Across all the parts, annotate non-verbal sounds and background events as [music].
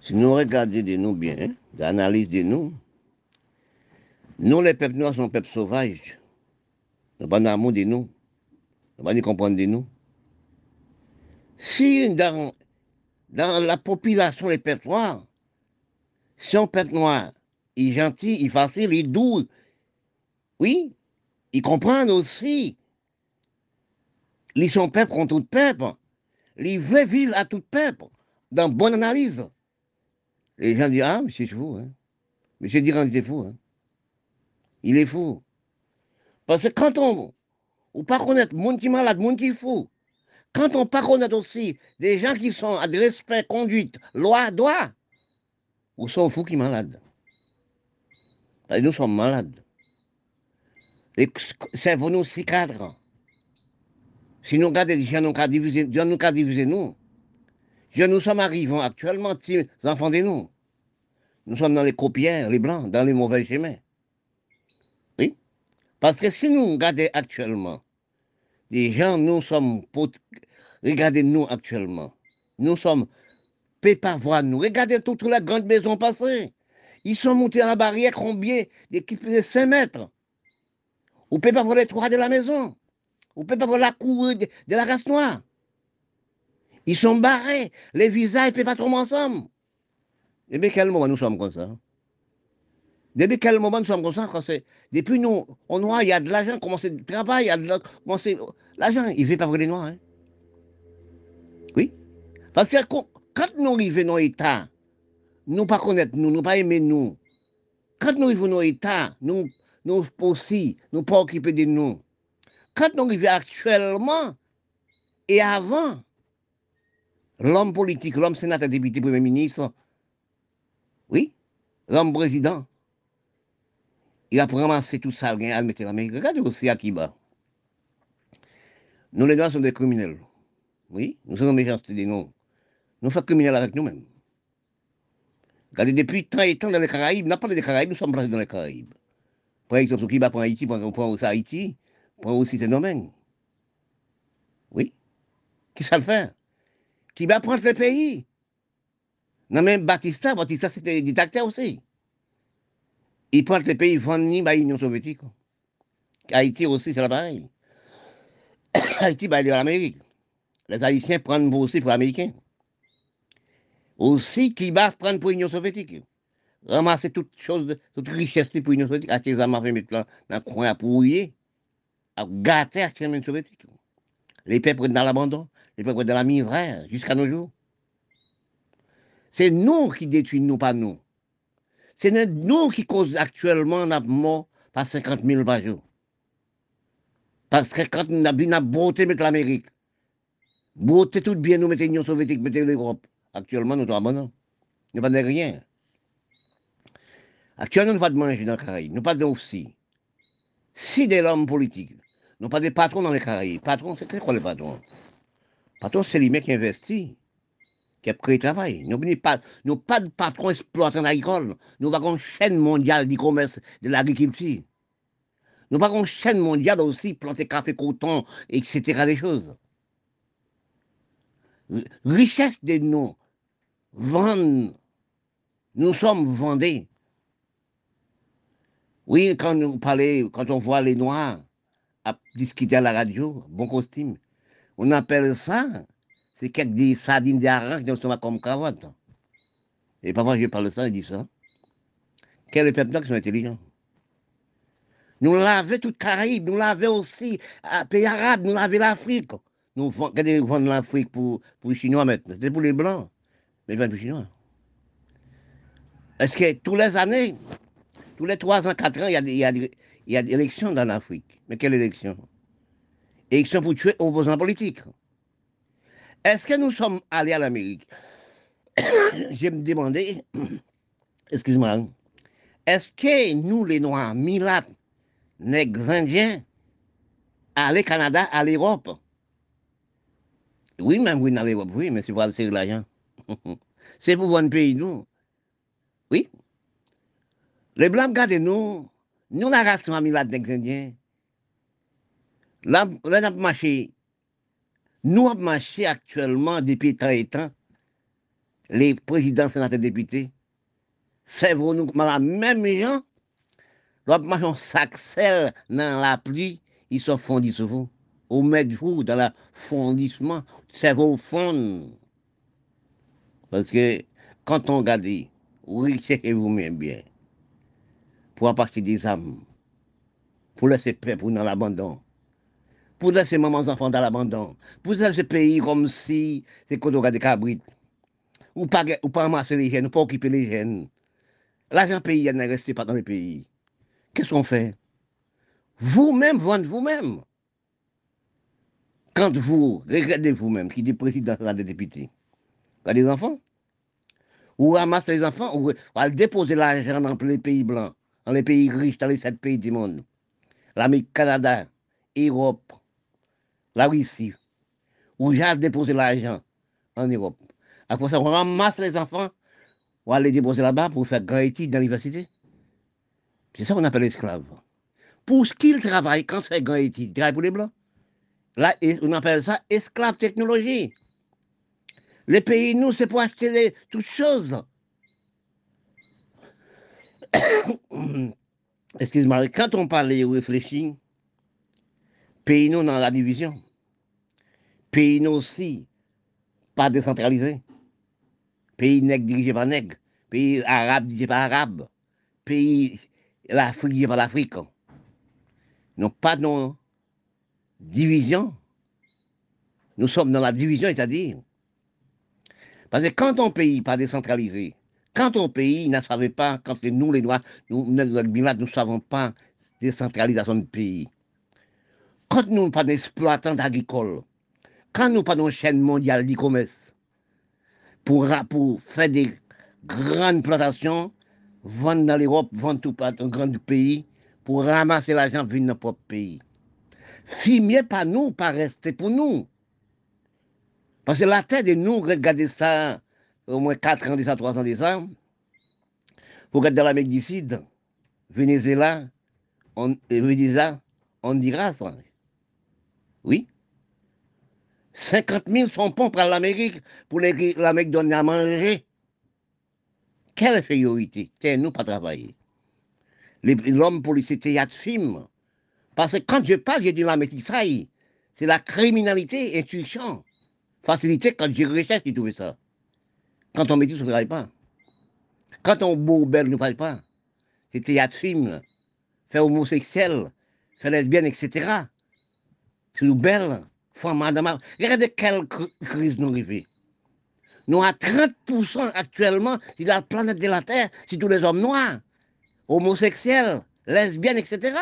Si nous regardons de nous bien, l'analyse de nous, nous, les peuples noirs, sont peuples sauvages. Nous pas d'amour de nous. Nous pas comprendre de nous. Si dans, la population, les peuples noirs, si un peuple noir, il est gentil, il facile, il doux, oui, ils comprennent aussi. Ils sont peuple contre tout peuple. Ils veulent vivre à tout peuple, dans bonne analyse. Les gens disent, ah, monsieur, c'est fou. Hein? Monsieur Durand, c'est fou. Hein? Il est fou. Parce que quand on ne pas connaître monde qui est malade, monde qui est fou, quand on ne pas connaître aussi des gens qui sont à respect, conduite, loi, droit, ou sont fous qui sont malades. Nous sommes malades. Et cerveau nous si cadre. Si nous regardons les gens, nous avons divisé, nous avons divisé nous. Nous sommes arrivés actuellement, enfants de nous. Nous sommes dans les copières, les blancs, dans les mauvais chemins. Oui. Parce que si nous regardons actuellement, les gens, nous sommes, regardez-nous actuellement, nous sommes, pas voir nous. Regardez toutes les grandes maisons passées. Ils sont montés à la barrière combien? D'équipes de 5 mètres. Vous ne pouvez pas voir les toits de la maison. Vous ne pouvez pas voir la cour de, la race noire. Ils sont barrés. Les visages ne peuvent pas tomber ensemble. Depuis quel moment nous sommes comme ça Depuis quel moment nous sommes comme ça Depuis nous, on noir, il y a de l'argent, commencer le travail, il y a de l'argent. Il ne veut pas voir les noirs. Hein? Oui? Parce que quand nous arrivons dans l'État, nous pas connaître nous, nous pas aimer nous. Quand nous arrivons dans l'État, nous, nous aussi, nous pas occuper de nous. Quand nous arrivons actuellement et avant, l'homme politique, l'homme sénateur, député, premier ministre, l'homme président, il a ramassé tout ça, il a mis l'Amérique. Regardez aussi à Kiba. Nous, les Noirs, sommes des criminels. Oui, nous sommes méchanceté de nous. Nous faisons criminels avec nous-mêmes. Regardez, depuis tant et temps dans les Caraïbes, n'a pas des Caraïbes, nous sommes placés dans les Caraïbes. Par exemple, qui va prendre Haïti, on prend aussi Haïti, prend aussi ces domaines. Oui. Qui ça le fait Qui va prendre le pays Non, même Batista, Batista c'était dictateur aussi. Il prend le pays, il bah, l'Union soviétique. Haïti aussi, c'est pareil. [coughs] Haïti, bah, il est en Amérique. Les Haïtiens prennent aussi pour les Américains aussi qui va prendre pour l'Union soviétique. Ramasser toutes choses, toutes richesses pour l'Union soviétique, à tes armes mettre dans le coin à pourrir, à gâter l'Union soviétique. Les peuples dans l'abandon, les peuples dans la misère, jusqu'à nos jours. C'est nous qui détruisons, pas nous. C'est nous qui causons actuellement la mort par 50 000 par jour. Parce que quand nous avons beauté mettre l'Amérique, beauté tout bien nous mettons l'Union soviétique, mettons l'Europe. Actuellement, nous sommes abandonnés. Nous de rien. Actuellement, nous pas de manger dans les Caraïbes. Nous pas de. Si des hommes politiques, nous pas des patrons dans les Caraïbes. Patrons, c'est quoi les patrons? Patrons, c'est les mecs qui investissent, qui créé le travail. Nous n'avons pas, nous pas de patrons exploitants agricole. Nous avons une chaîne mondiale du commerce de l'agriculture. Nous avons une chaîne mondiale aussi, planter café, coton, etc. des choses. Richesse des noms vendre. Nous sommes vendés. Oui, quand nous parlons, quand on voit les Noirs à discuter à la radio, bon costume, on appelle ça, c'est quelques sardines d'arrache qui sont comme cravate. Et parfois, je parle ça, je dis ça. Quels peuples qui sont intelligents? Nous l'avons toute Caraïbe, nous l'avons aussi à pays arabes, nous l'avons l'Afrique. Nous vendons l'Afrique pour, pour les Chinois maintenant. C'était pour les Blancs mais pas chinois. Est-ce que tous les années, tous les trois ans, quatre ans, il y a, il y a, il y a des élections dans l'Afrique? Mais quelle élection? Élection pour tuer opposants politiques. Est-ce que nous sommes allés à l'Amérique Je me demandais, excuse-moi, est-ce que nous, les Noirs, Milates, nègres indiens, aller au Canada, à l'Europe Oui, même oui, dans l'Europe, oui, mais c'est pour aller l'argent. C'est pour un pays, nous. Oui. Les Blancs, regardez nous. Nous, la race milade des Indiens. Là, on a marché. Nous avons marché actuellement depuis tant et les présidents, sénateurs, députés, servons-nous la même gens, marchons sac sel dans la pluie, ils sont fondis sur vous. Au mettre vous dans le fondissement, cerveau fond. Parce que quand on regarde, oui, c'est vous-même bien. Pour apporter des âmes, pour laisser paix pour dans l'abandon, pour laisser mamans enfants dans l'abandon, pour laisser pays comme si c'est quand on regarde des cabrites, ou pas, ou pas ramasser les jeunes, ou pas occuper les jeunes. L'argent pays n'est resté pas dans le pays. Qu'est-ce qu'on fait? Vous-même, vendre vous-même. Quand vous regardez vous-même, qui dit président des députés, vous avez des enfants Ou ramassez les enfants, ou allez déposer l'argent dans les pays blancs, dans les pays riches, dans les sept pays du monde. L'Amérique, Canada, Europe, la Russie, où j'ai déposé l'argent en Europe. Après ça, on ramasse les enfants, on va les déposer là-bas pour faire grand étude dans l'université. C'est ça qu'on appelle esclave. Pour ce qu'ils travaillent, quand c'est grand étude, ils pour les Blancs. Là, on appelle ça esclave technologie. Les pays, nous, c'est pour acheter toutes choses. [coughs] Excuse-moi, quand on parle et réfléchit, pays, nous, dans la division. Pays, nous aussi, pas décentralisé. Pays nègre dirigé par nègre. Pays arabe dirigé par arabe. Pays l'Afrique dirigé par l'Afrique. Non, pas de division. Nous sommes dans la division, c'est-à-dire. Parce que quand on pays pas décentralisé, quand on pays ne savait pas, quand nous les Noirs, nous, nous ne savons pas décentralisation du pays. Quand nous pas d'exploitants agricoles, quand nous pas de chaîne mondiale d'e-commerce, pour, faire des grandes plantations, vendre dans l'Europe, vendre tout dans un grand pays, pour ramasser l'argent venir dans notre propre pays. Fumier pas nous, pas rester pour nous. Parce que la terre de nous, regardez ça, au moins 4 ans, 3 ans, 10 ans, vous regardez dans l'Amérique du Sud, Venezuela, on, Venezuela, Honduras, oui. 50 000 sont bons pour l'Amérique, pour l'Amérique donner à manger. Quelle infériorité C'est nous pas travailler? L'homme les théâtre film. Parce que quand je parle, j'ai dit la métissaille. C'est la criminalité, intuition. Facilité, quand je recherche, j'ai trouvé ça. Quand on métisse, on ne travaille pas. Quand on beau belle, on ne travaille pas. C'est théâtre film. Faire homosexuel, faire lesbienne, etc. C'est une belle femme, madame. Regardez quelle crise nous arrivons. Nous à 30% actuellement sur la planète de la Terre, c'est tous les hommes noirs, homosexuels, lesbiennes, etc.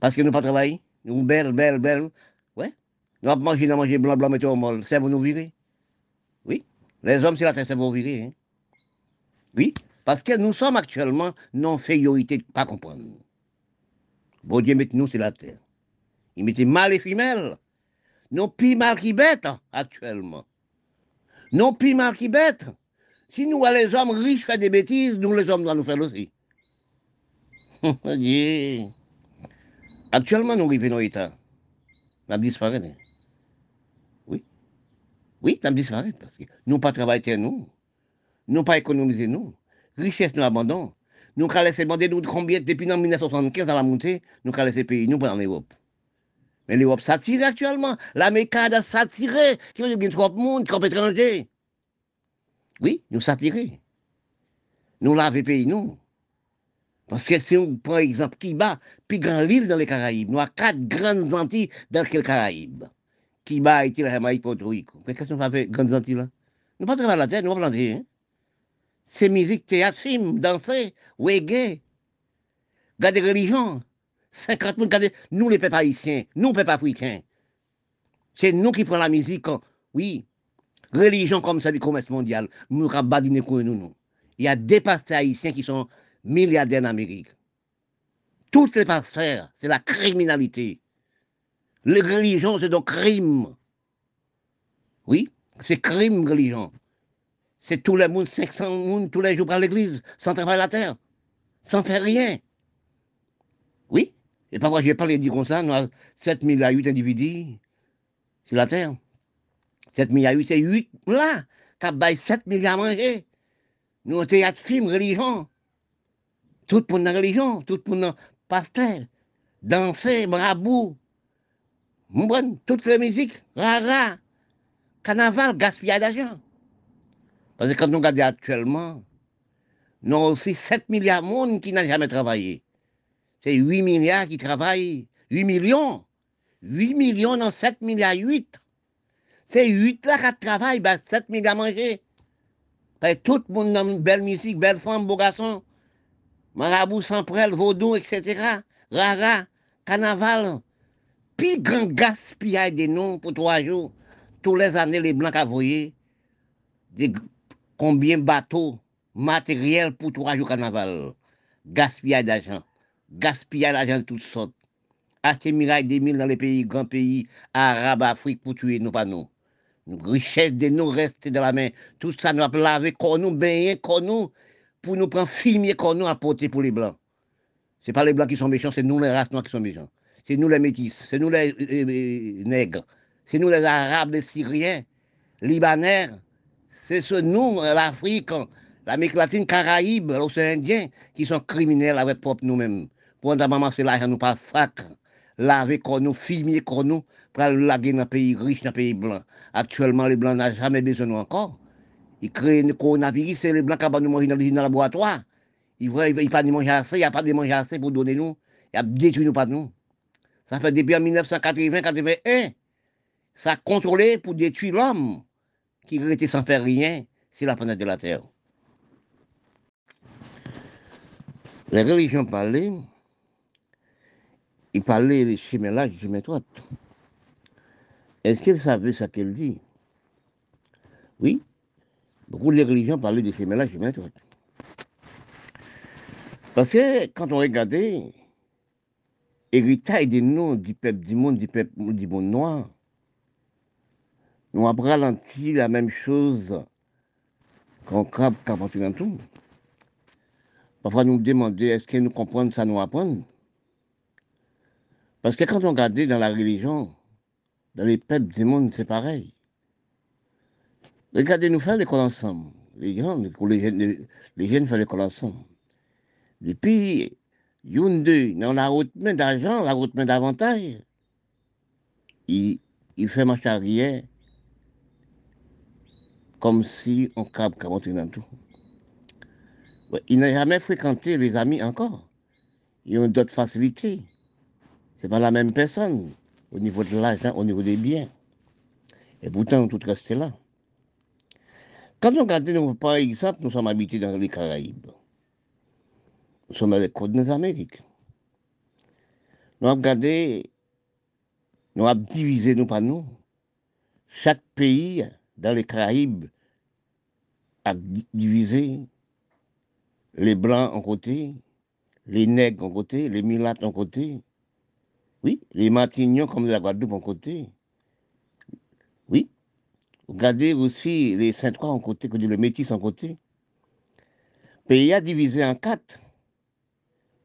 Parce que nous pas travaillé. Nous belles, belles, belles. Ouais. Nous avons mangé, nous mangé blanc, blanc, mettons au molle. C'est pour nous virer. Oui. Les hommes, c'est la terre, c'est pour virer. Hein. Oui. Parce que nous sommes actuellement non-féyorité, pas comprendre. Bon Dieu, mettez nous, c'est la terre. Il mettait mal et femelles. Non plus mal qui bête actuellement. Non plus mal qui bête. Si nous, les hommes riches, font des bêtises, nous, les hommes, doivent nous faire aussi. [laughs] Actuellement, nous vivons dans l'État. Nous disparu. Oui. Oui, nous disparu parce que nous pas travaillé nous. Nous pas économisé nous. Richesse nous abandonne. Nous avons laissé demander nous combien depuis 1975 à la montée, nous avons laissé pays, nous pas en Europe. Mais l'Europe s'attire actuellement. L'Amérique a s'attiré. Il y a trop de monde, trop étranger? Oui, nous s'attirer. Nous l'avons pays, nous. Parce que si on prend exemple Kiba, puis grande île dans les Caraïbes, nous avons quatre grandes Antilles dans les Caraïbes. Kiba, Haïti, la Jamaïque, Porto Rico. Qu'est-ce qu'on fait grandes Antilles là? Nous pas travailler la tête, nous pas planter. Hein? C'est musique, théâtre, film, danser, reggae, garder religion. 50 000, regardez, nous les peuples haïtiens, nous les peuples africains. C'est nous qui prenons la musique, oui. Religion comme ça du commerce mondial, nous badiner nous, nous. Il y a des pasteurs haïtiens qui sont milliardaires en Amérique. Toutes les pasteurs, c'est la criminalité. Les religions, c'est donc crime. Oui, c'est crime, religion. C'est tous les monde, 500 personnes, tous les jours par l'église, sans travailler la terre, sans faire rien. Et parfois, je vais parler dire comme ça, nous avons 7 à 8 individus sur la Terre. 7 à 8, c'est 8 là. qui baille 7 milliards à manger. Nous, théâtre, film, religion. Tout pour la religion, tout pour le pasteur. Danser, brabou. Toutes les musiques, rara. Carnaval, gaspillage d'argent. Parce que quand on regarde actuellement, nous avons aussi 7 milliards de monde qui n'ont jamais travaillé. C'est 8 milliards qui travaillent. 8 millions. 8 millions dans 7 milliards 8. C'est 8 là qui travaillent, 7 milliards à manger. tout le monde dans une belle musique, belle femme, beau garçon. Marabout, Samprel, Vaudou, etc. Rara, Carnaval. Puis grand gaspillage de noms pour trois jours. Tous les années, les Blancs voyé. Combien de bateaux, matériel pour trois jours Carnaval? Gaspillage d'argent. Gaspillage d'argent de toutes sortes. Acheter mirailles des mille dans les pays, grands pays, arabes, Afrique, pour tuer nous, pas nous. Richesse de nous rester dans la main. Tout ça nous a lavé, qu'on nous, baigner, qu'on nous, pour nous prendre filmier, qu'on nous apporter pour les Blancs. Ce n'est pas les Blancs qui sont méchants, c'est nous les races qui sont méchants. C'est nous les métis, c'est nous les, les nègres, c'est nous les Arabes, les Syriens, Libanais. C'est ce nous, l'Afrique, l'Amérique latine, Caraïbes, l'océan Indien, qui sont criminels avec propre nous-mêmes. Pour nous ramasser l'argent, nous pas sacre laver comme nous, filmer comme nous, pour laguer dans un pays riche, dans un pays blanc. Actuellement, les blancs n'ont jamais besoin de nous encore. Ils créent le coronavirus, c'est les blancs qui nous manger dans le laboratoire. Ils ne pas de manger assez, il n'y a pas de manger assez pour donner nous. Il a détruit nous pas nous. Ça fait depuis 1980-81, ça a contrôlé pour détruire l'homme qui était sans faire rien sur la planète de la Terre. Les religions parlaient, il parlait les chemins là, chemin droite. Est-ce qu'elle savait ce qu'elle dit? Oui. Beaucoup de religions parlaient des chemins là, chemin. Parce que quand on regardait l'héritage des noms du peuple du monde, du peuple du monde noir, nous avons ralenti la même chose qu'en crabe, qu'en tout. Parfois, nous demandons est-ce que nous comprenons ça, nous apprendre parce que quand on regarde dans la religion, dans les peuples du monde, c'est pareil. Regardez, nous faire l'école ensemble. Les jeunes, les jeunes, les jeunes font l'école ensemble. Depuis, deux, dans la route d'argent, la route d'avantage, il, il fait marche arrière comme si on cap dans tout. il n'a jamais fréquenté les amis encore. Ils ont d'autres facilités. N'est pas la même personne au niveau de l'argent, au niveau des biens. Et pourtant, tout reste là. Quand on regarde, par exemple, nous sommes habités dans les Caraïbes. Nous sommes à les côtes des Amériques. Nous avons regardé, nous avons divisé nous par nous. Chaque pays dans les Caraïbes a divisé les Blancs en côté, les Nègres en côté, les Milates en côté, oui, les Martignons comme de la Guadeloupe en côté. Oui. Regardez aussi les Saint-Croix en côté, que les Métis en côté. Le pays a divisé en quatre.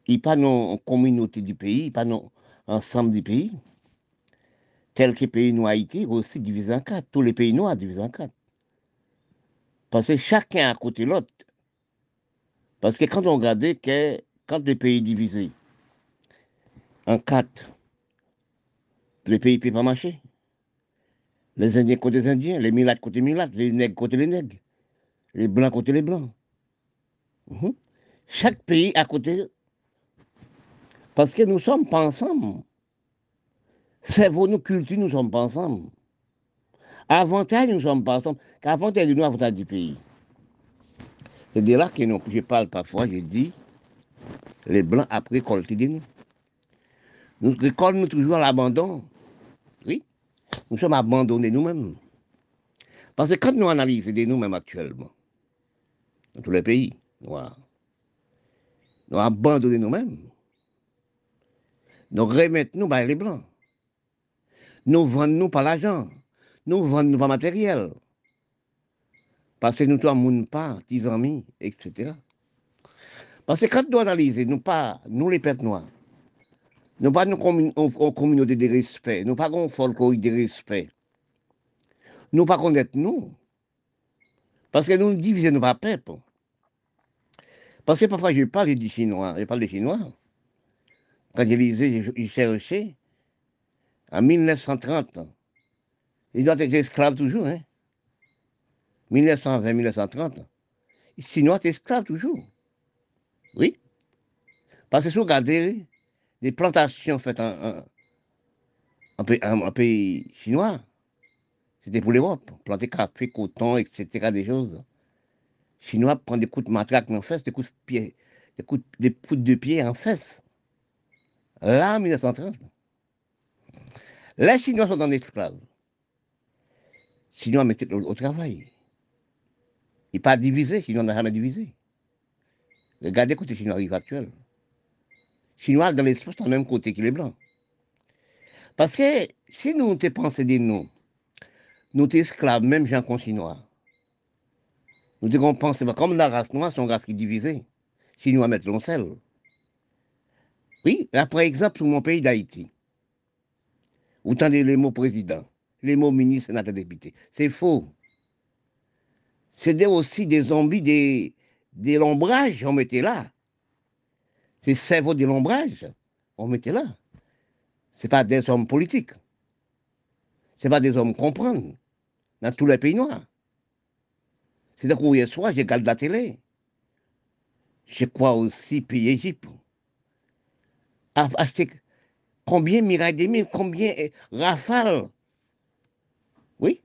Il pas une communauté du pays, pas non ensemble du pays. Tel que le pays noir Haïti, aussi divisé en quatre. Tous les pays noirs divisés en quatre. Parce que chacun à côté l'autre. Parce que quand on regarde que quand les pays divisés en quatre, les pays ne peuvent pas marcher. Les Indiens côté les Indiens, les Milates côté les Milates, les Nègres côté les Nègres, les Blancs côté les Blancs. Mhm. Chaque pays à côté. Parce que nous ne sommes pas ensemble. Cerveau, nos cultures, nous ne sommes pas ensemble. Avantage, nous sommes pas ensemble. Qu'avantage nous, avantage du pays. C'est de là que je parle parfois, je dis, les Blancs après récolté de nous. Nous récoltons toujours l'abandon. Nous sommes abandonnés nous-mêmes. Parce que quand nous analysons nous-mêmes actuellement, dans tous les pays noirs, nous abandonnons nous-mêmes. Nous remettons nous par les blancs. Nous vendons nous par l'argent. Nous vendons nous par matériel. Parce que nous ne pas, petits amis, etc. Parce que quand nous analysons, nous pas, nous les peuples noirs, nous pas une communauté de respect, nous pas un folklore de respect. Nous pas connaître nous. Parce que nous divisons nos pas peuple. Parce que parfois je parle du chinois, je parle des chinois. Quand j'ai lisé, j'ai cherché, en 1930, ils doivent être esclaves toujours, hein. 1920-1930, les Chinois étaient esclaves toujours. Oui. Parce que si vous regardez les plantations faites en, pays chinois, c'était pour l'Europe. Planter café, coton, etc. des choses. Chinois prennent des coups de matraque en fesses, des coups de pied, des coups, des coups de pied en fesses. Là, en 1930. Les Chinois sont en esclaves. Les Chinois mettent au, travail. Ils pas divisé, Chinois n'a jamais divisé. Regardez côté Chinois arrive actuel. Chinois dans l'espace, le même côté que les Blancs. Parce que si nous te pensons de nous, nous sommes esclaves, même gens chinois. Nous devons penser, comme la race noire, c'est une race qui est divisée. Chinois mettent l'oncelle. Oui, là, exemple, sur mon pays d'Haïti, vous entendez les mots président, les mots ministre, sénateur, député. C'est faux. C'est aussi des zombies, des, des lombrages, on mettait là. Ces cerveaux de lombrage, on mettait là. Ce pas des hommes politiques. Ce pas des hommes comprendre dans tous les pays noirs. C'est à hier soir, j'ai regardé la télé. Je crois aussi pays Égypte. Acheter combien Mirail des combien Rafale. Oui.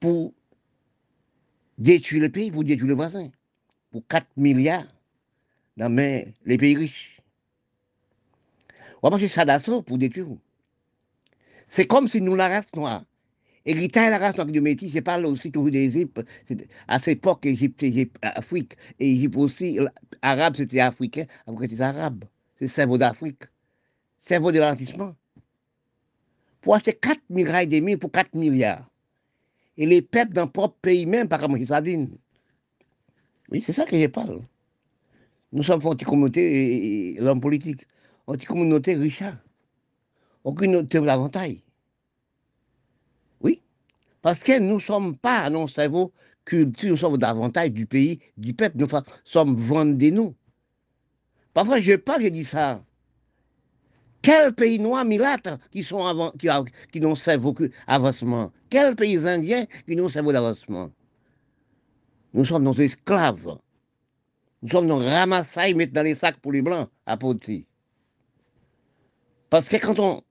Pour détruire le pays, pour détruire le voisin. Pour 4 milliards dans les pays riches. On va ça d'assaut pour détruire. C'est comme si nous, la race noire, héritage la race noire de métis, je parle aussi toujours d'Égypte, à cette époque, Égypte, Égypte, Afrique, et Égypte aussi, arabe c'était africain, après c'était arabe, c'est cerveau d'Afrique, cerveau de l'arrondissement. Pour acheter 4 milliards demi pour 4 milliards. Et les peuples dans leur propre pays même, par exemple, sardines. Oui, c'est ça que je parle. Nous sommes une communauté, l'homme politique anti-communauté Richard. Aucune davantage. Oui. Parce que nous ne sommes pas, non, cerveau culture, nous sommes davantage du pays, du peuple, nous sommes vendés nous. Parfois, je parle, je dis ça. Quels pays noirs milâtres qui sont qui, qui n'ont cerveau avancement Quels pays indiens qui n'ont cerveau d'avancement? Nous sommes nos esclaves. Nous sommes nos ramassailles, mettre dans les sacs pour les blancs, à Poti. Parce que quand on,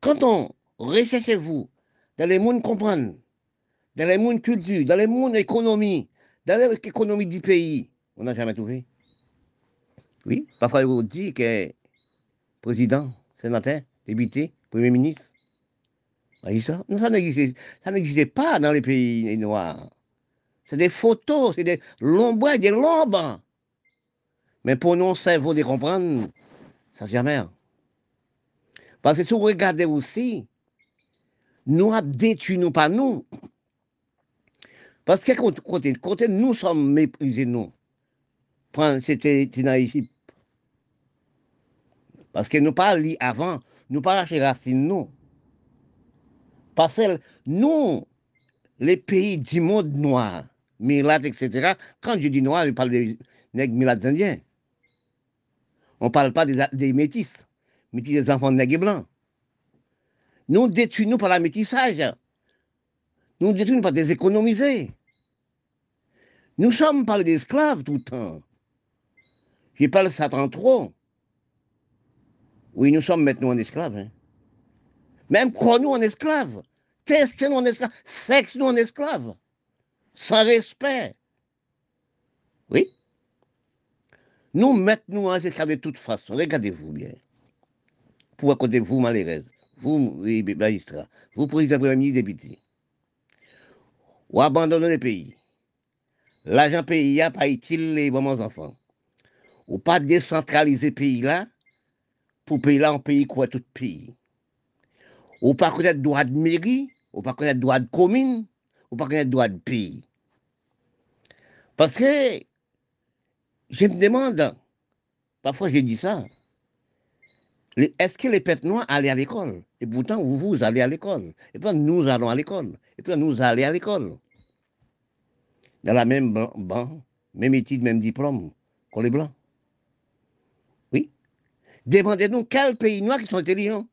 quand on recherche vous dans les mondes comprendre, dans les mondes culture, dans les mondes économie, dans l'économie du pays, on n'a jamais trouvé. Oui, parfois on dit que président, sénateur, député, premier ministre, ça, ça n'existait pas dans les pays noirs. C'est des photos, c'est des lombres, des lombes. Mais pour nous, cerveau de comprendre, ça jamais. Parce que si vous regardez aussi, nous avons détruit nous pas nous. Parce que côté, nous sommes méprisés, nous. C'était dans l'Égypte. Parce que nous pas avant, nous pas lâché racines, nous. Parce que nous, les pays du monde noir, Milad, etc., quand je dis noir, je parle des nègres indiens. On ne parle pas des, des métis métis des enfants nègres et blancs. Nous détruisons par la métissage. Nous détruisons par des économiser. Nous sommes pas des esclaves tout le temps. Je parle ça trop. Oui, nous sommes maintenant en esclaves. Hein. Même crois-nous en esclaves. Testez-nous en esclaves. Sexe-nous en esclaves. Sans respect. Oui. Nous mettons en esclaves de toute façon. Regardez-vous bien pour raconter vous, malheureuse, vous, oui, magistrat, vous, président, premier ministre, député, ou abandonner le pays. L'argent pays a pas utile les bons enfants. Ou pas décentraliser le pays là, pour pays là, un pays quoi tout pays? Ou pas connaître droit de mairie, ou pas connaître droit de commune, ou pas connaître droit de pays. Parce que, je me demande, parfois j'ai dit ça, est-ce que les peuples noirs allaient à l'école? Et pourtant, vous, vous allez à l'école. Et puis nous allons à l'école. Et puis nous allons à l'école. dans la même banc, même étude, même diplôme qu'on les blancs. Oui. Demandez-nous quels pays noirs qui sont intelligents?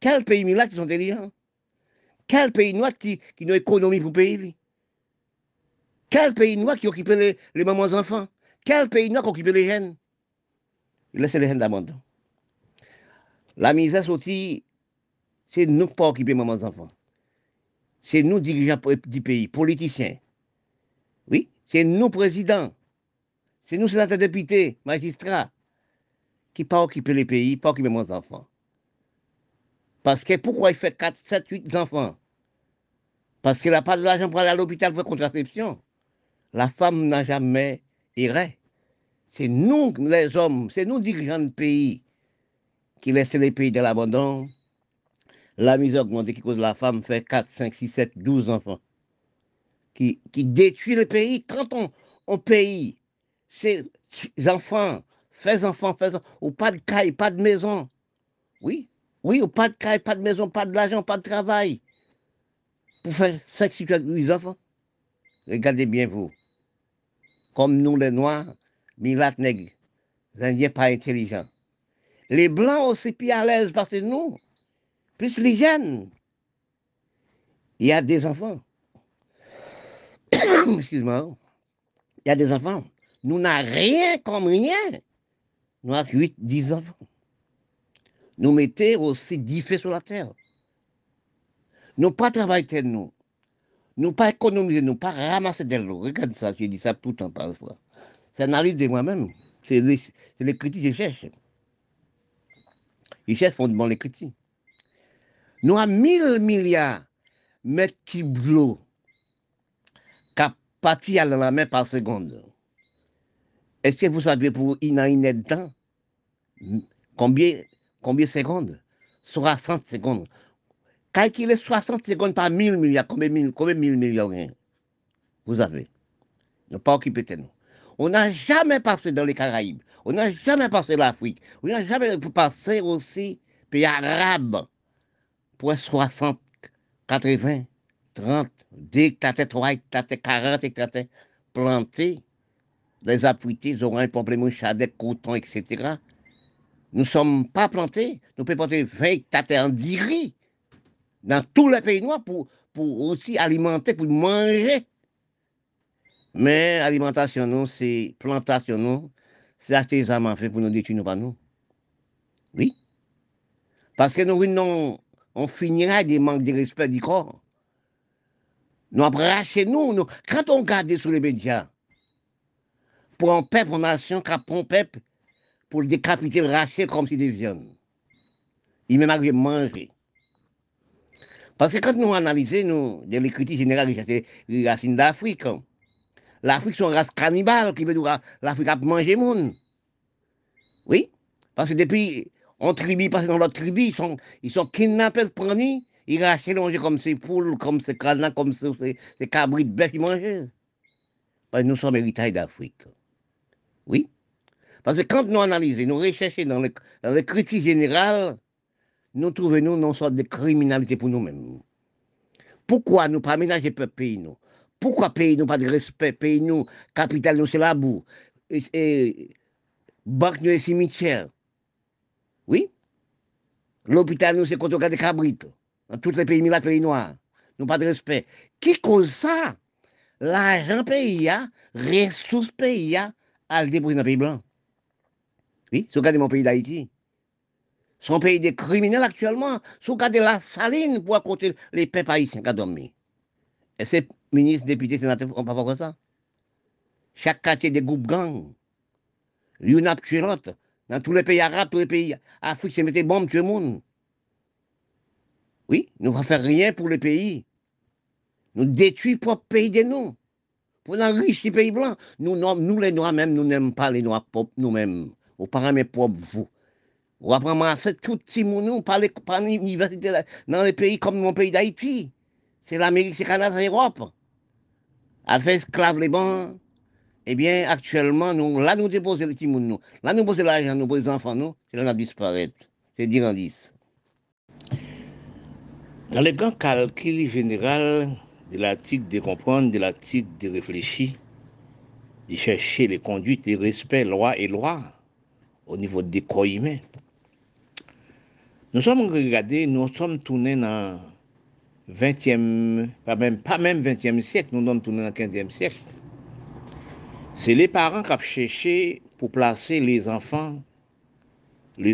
Quels pays noirs qui sont intelligents? Quel pays noir qui, qui a une économie pour payer Quel pays noir qui occupe les, les mamans enfants? Quel pays noir qui occupe les jeunes? Laissez les jeunes d'abandon. La misère sortie, c'est nous pas occuper mamans enfants. C'est nous dirigeants du pays, politiciens. Oui, c'est nous présidents. C'est nous sénateurs députés, magistrats, qui pas occuper les pays, pas occuper mes enfants. Parce que pourquoi il fait 4, 7, 8 enfants? Parce qu'il n'a pas de l'argent pour aller à l'hôpital pour contraception. La femme n'a jamais erré. C'est nous, les hommes, c'est nous, dirigeants de pays, qui laissent les pays de l'abandon. La misère augmentée qui cause la femme fait 4, 5, 6, 7, 12 enfants. Qui, détruit le pays. Quand on, paye ces enfants, fais enfants, fais enfants, ou pas de caille, pas de maison. Oui, oui, pas de caille, pas de maison, pas de l'argent, pas de travail. Pour faire 5, 6, 8 enfants. Regardez bien vous. Comme nous les Noirs, Milat nègres, les Indiens pas intelligents. Les Blancs aussi plus à l'aise parce que nous, plus les jeunes, il y a des enfants. [coughs] Excuse-moi. Il y a des enfants. Nous n'avons rien comme rien. Nous avons 8, 10 enfants nous mettons aussi 10 faits sur la terre. Nous pas travailler nous. Nous pas économiser, nous pas ramasser de l'eau. Regarde ça, j'ai dit ça tout le temps parfois. C'est analyse de moi-même. C'est les, critiques que je cherche. Je cherche fondement les critiques. Nous avons 1000 milliards de mètres cubes d'eau qui parti à la mer par seconde. Est-ce que vous savez pour une année de temps? Combien Combien de secondes? 60 secondes. Calculez 60 secondes par 1000 milliards. Combien de combien milliards vous avez Ne pas occuper nous. On n'a jamais passé dans les Caraïbes. On n'a jamais passé l'Afrique. On n'a jamais passé aussi pays arabes. Pour 60, 80, 30, dès que 3 40 hectares plantés, les Africains auront un problème de coton, etc. Nous ne sommes pas plantés. Nous pouvons planter 20 hectares en diri dans tous les pays noirs pour, pour aussi alimenter, pour manger. Mais alimentation, non, c'est plantation, non, c'est artisanat fait pour nous détruire, nous. Oui. Parce que nous, non, on finira des manques de respect du corps. Nous après chez nous, nous, quand on garde sur les médias, pour un peuple, une nation, pour peuple, pour le décapiter, le racher comme si des. Il m'a arrivé manger. Parce que quand nous analysons, nous, de l'écriture générale, les racines d'Afrique, l'Afrique, c'est une race cannibale qui veut dire l'Afrique a mangé le monde. Oui, parce que depuis, on tribu, parce que dans l'autre tribu, ils sont, ils sont kidnappés, prenus, ils rachètent manger comme ces poules, comme ces canards, comme ces, ces, cabris de bœuf, ils mangent. Parce que nous sommes héritages d'Afrique. Oui? Parce que quand nous analysons, nous recherchons dans critiques générales, nous trouvons une sorte de criminalité pour nous-mêmes. Pourquoi nous pas ménager peuple pays nous? Pourquoi pays nous pas de respect? Pays nous, capital nous c'est la boue. Et, banque nous est cimetière. Oui? L'hôpital nous c'est regarde des cabrites. Dans tous les pays, les pays noirs. Nous pas de respect. Qui cause ça? L'argent pays, ressources pays, à le déposer dans le pays blanc. Oui, vous regardez mon pays d'Haïti, son pays des criminels actuellement, si vous regardez la saline pour raconter les peuples haïtiens qui dormi. Et ces ministres, députés, sénateurs, on ne pas comme ça. Chaque quartier des groupes gangs, une l'autre. Dans tous les pays arabes, tous les pays africains, c'est mettre bombes tout le monde. Oui, nous ne faire rien pour les pays. Nous détruisons le propre pays de nous. Pour enrichir les pays blancs. Nous, nous, les Noirs, même, nous n'aimons pas les Noirs propres nous-mêmes ou par mes propres vous. Ou après c'est tout petit monde, par l'université dans les pays comme mon pays d'Haïti. C'est l'Amérique, c'est Canada, c'est l'Europe. A fait esclave les bons. Eh bien, actuellement, nous, là, nous déposons les petits nous. Là, nous posons l'argent, nous posons les enfants, nous. C'est là, nous disparaître. C'est dire en 10. Dans le grand calcul général de l'éthique de comprendre, de l'éthique de réfléchir, de chercher les conduites et respect, loi et loi au niveau des corps humains. Nous sommes regardés, nous sommes tournés dans 20e, pas même, pas même 20e siècle, nous sommes tournés dans le 15e siècle. C'est les parents qui ont cherché pour placer les enfants.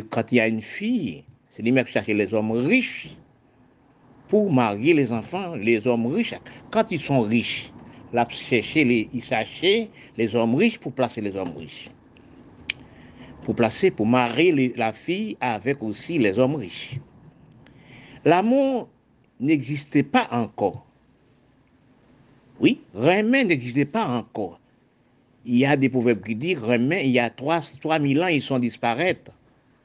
Quand il y a une fille, c'est les mecs qui cherchent les hommes riches pour marier les enfants, les hommes riches. Quand ils sont riches, ils cherchaient les hommes riches pour placer les hommes riches. Pour placer, pour marier la fille avec aussi les hommes riches. L'amour n'existait pas encore. Oui, vraiment n'existait pas encore. Il y a des proverbes qui disent, vraiment, il y a 3, 3000 ans, ils sont disparus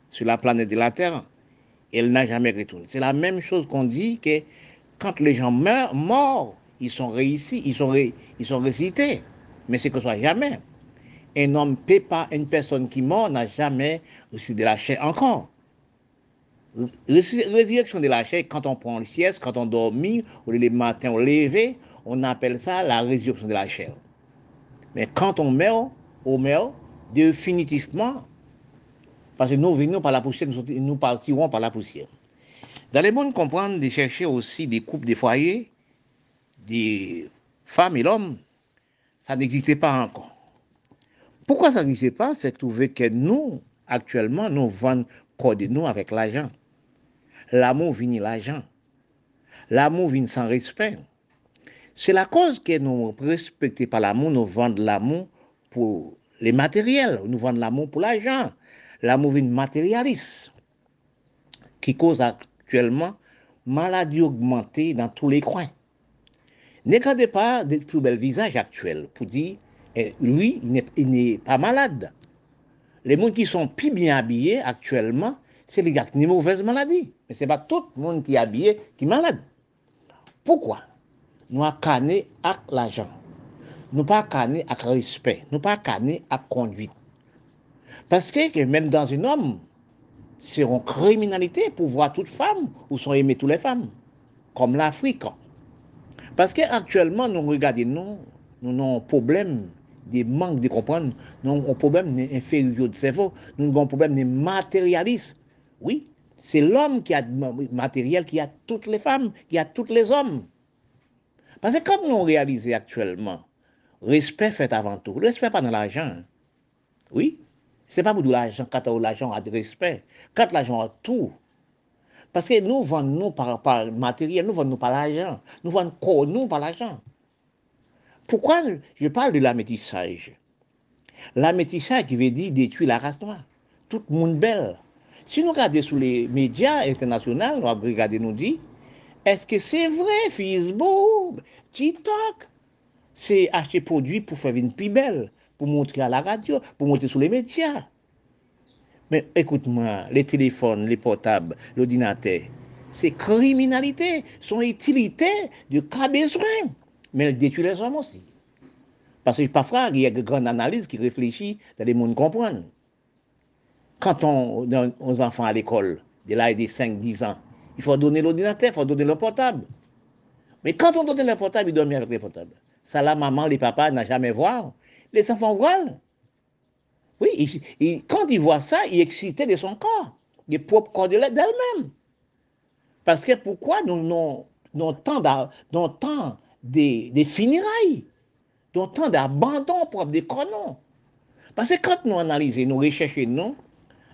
sur la planète de la Terre elle n'a jamais retourné. C'est la même chose qu'on dit que quand les gens meurent, morts, ils sont réussis, ils sont, ils sont récités. Mais c'est que ce soit jamais. Un homme peut pas, une personne qui meurt n'a jamais reçu de la chair encore. Résurrection de la chair, quand on prend le sieste, quand on dormit, ou les matins on levé, on appelle ça la résurrection de la chair. Mais quand on meurt, on meurt définitivement parce que nous venons par la poussière, nous, partirons par la poussière. Dans les mondes, comprendre de chercher aussi des couples, des foyers, des femmes et l'homme, ça n'existait pas encore. Pourquoi ça n'existait pas? C'est trouver que nous, actuellement, nous vendons corps de nous avec l'argent. L'amour vient l'argent. L'amour vient sans respect. C'est la cause que nous respectons pas l'amour, nous vendons l'amour pour les matériels, nous vendons l'amour pour l'argent la mouvine matérialiste qui cause actuellement maladie augmentée dans tous les coins. N'égardez pas des plus belles visages actuels pour dire, Et lui, il n'est pas malade. Les gens qui sont plus bien habillés actuellement, c'est les gars qui ont une mauvaise maladie. Mais ce n'est pas tout le monde qui est habillé qui est malade. Pourquoi Nous avons canné avec l'argent. Nous n'avons pas canné avec respect. Nous n'avons pas canné avec conduite. Parce que même dans un homme, c'est une criminalité pour voir toute femme ou sont aimées toutes les femmes, comme l'Afrique. Parce qu'actuellement, nous regardons, nous, nous avons un problème de manque de comprendre, nous avons un problème d'infériorité de cerveau, nous avons un problème de matérialisme. Oui, c'est l'homme qui a matériel, qui a toutes les femmes, qui a tous les hommes. Parce que quand nous réalisons actuellement, respect fait avant tout, respect pas dans l'argent. Oui, ce n'est pas pour l'argent, quand l'argent a de respect, quand l'argent a tout. Parce que nous vendons nous par, matériel, nous vendons nous par l'argent, nous vendons nous par l'argent. Pourquoi je parle de l'amétissage L'amétissage qui veut dire détruire la race noire. Tout le monde belle. Si nous regardons sur les médias internationaux, nous regardons nous dit, est-ce que c'est vrai Facebook, TikTok, c'est acheter produits pour faire une plus belle pour montrer à la radio, pour montrer sur les médias. Mais écoute-moi, les téléphones, les portables, l'ordinateur, c'est criminalité, son utilité de cas besoin. Mais elle détruit les hommes aussi. Parce que parfois, il y a une grande analyse qui réfléchit dans les mondes comprendre. Quand on donne aux enfants à l'école, de l'âge de 5-10 ans, il faut donner l'ordinateur, il faut donner le portable. Mais quand on donne le portable, il dormit avec le portable. Ça, la maman, les papas n'ont jamais voir les enfants voient. Oui, quand ils voient ça, ils excitent de son corps, des propres corps d'elle-même. Parce que pourquoi nous avons tant des, des funérailles, tant d'abandon propre des corps, Parce que quand nous analysons, nous recherchons, non,